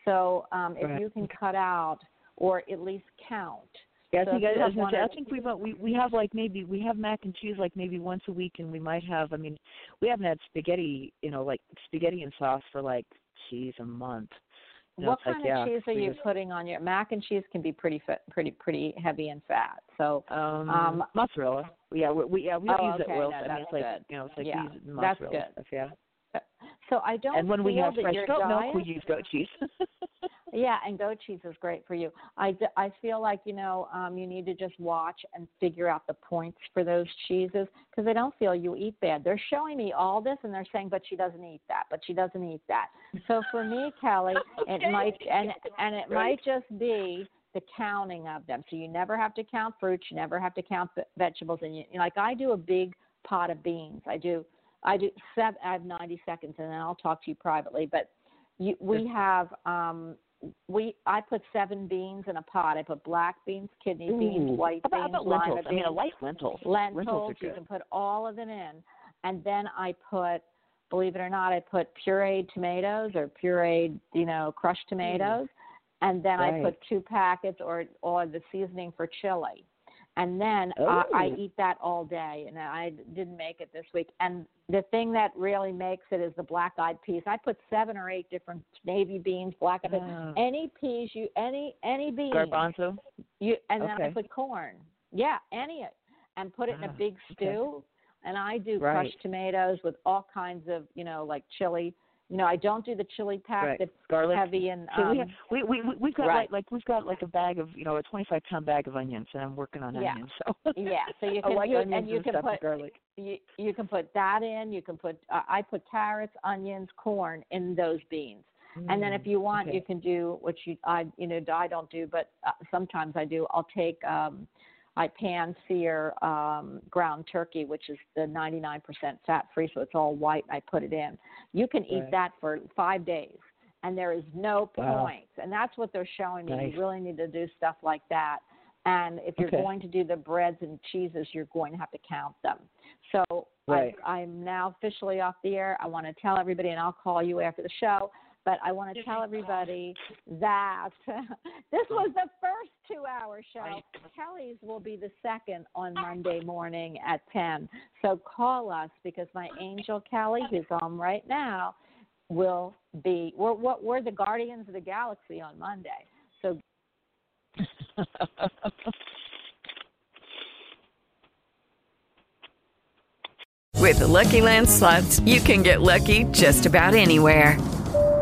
So um, if Right. you can cut out or at least count. Yeah, I So think I, I, was gonna one say, I think we we we have like maybe we have mac and cheese like maybe once a week, and we might have. I mean, we haven't had spaghetti, you know, like spaghetti and sauce for like cheese a month. You know, what it's like, kind yeah, of cheese are you just- putting on your mac and cheese? Can be pretty pretty pretty heavy in fat. So Um, Um, mozzarella. Yeah, we, we yeah we Oh, use okay, that oil. no, I mean, it's like you know, it's like Yeah, use that's mozzarella good. stuff. Yeah. So I don't And when we have fresh goat diet, milk, we use goat cheese. Yeah, and goat cheese is great for you. I, d- I feel like you know um, you need to just watch and figure out the points for those cheeses because I don't feel you eat bad. They're showing me all this and they're saying, but she doesn't eat that, but she doesn't eat that. So for me, Kelly, it might and and it might just be the counting of them. So you never have to count fruits, you never have to count vegetables, and you like I do a big pot of beans. I do I do seven. I have ninety seconds, and then I'll talk to you privately, but. You, we have um, we I put seven beans in a pot. I put black beans, kidney beans, Ooh. white How about, how beans, about lima lentils? I mean, a beans, light lentil. lentils. Lentils You can put all of it in, and then I put, believe it or not, I put pureed tomatoes or pureed, you know, crushed tomatoes, and then I put two packets or or the seasoning for chili. And then uh, I Oh. eat that all day. And I didn't make it this week. And the thing that really makes it is the black-eyed peas. I put seven or eight different navy beans, black-eyed peas, Ah. any peas you any any beans. Garbanzo. You and then I put corn. Yeah, any and put it in a Ah, big okay. stew. And I do Right. crushed tomatoes with all kinds of, you know, like chili. You know, I don't do the chili pack Right. that's Garlic. heavy and So um, we, have, we we we- we've got right. like like we've got like a bag of you know a 25 pound bag of onions and I'm working on Yeah. onions. So yeah. So you can like you, and you can put garlic. you you can put that in. You can put uh, I put carrots, onions, corn in those beans. And then if you want, Mm, okay. you can do what you I you know I don't do, but uh, sometimes I do. I'll take um, I pan sear um, ground turkey, which is the 99% fat free, so it's all white. I put it in. You can eat Right. that for five days, and there is no Wow. point. And that's what they're showing me. Nice. You really need to do stuff like that. And if you're Okay. going to do the breads and cheeses, you're going to have to count them. So Right. I, I'm now officially off the air. I want to tell everybody, and I'll call you after the show. But I want to tell everybody that this was the first two-hour show. Kelly's will be the second on Monday morning at 10. So call us because my angel Kelly, who's on right now, will be. We're we're, we're the guardians of the galaxy on Monday. So With the Lucky Land slots, you can get lucky just about anywhere.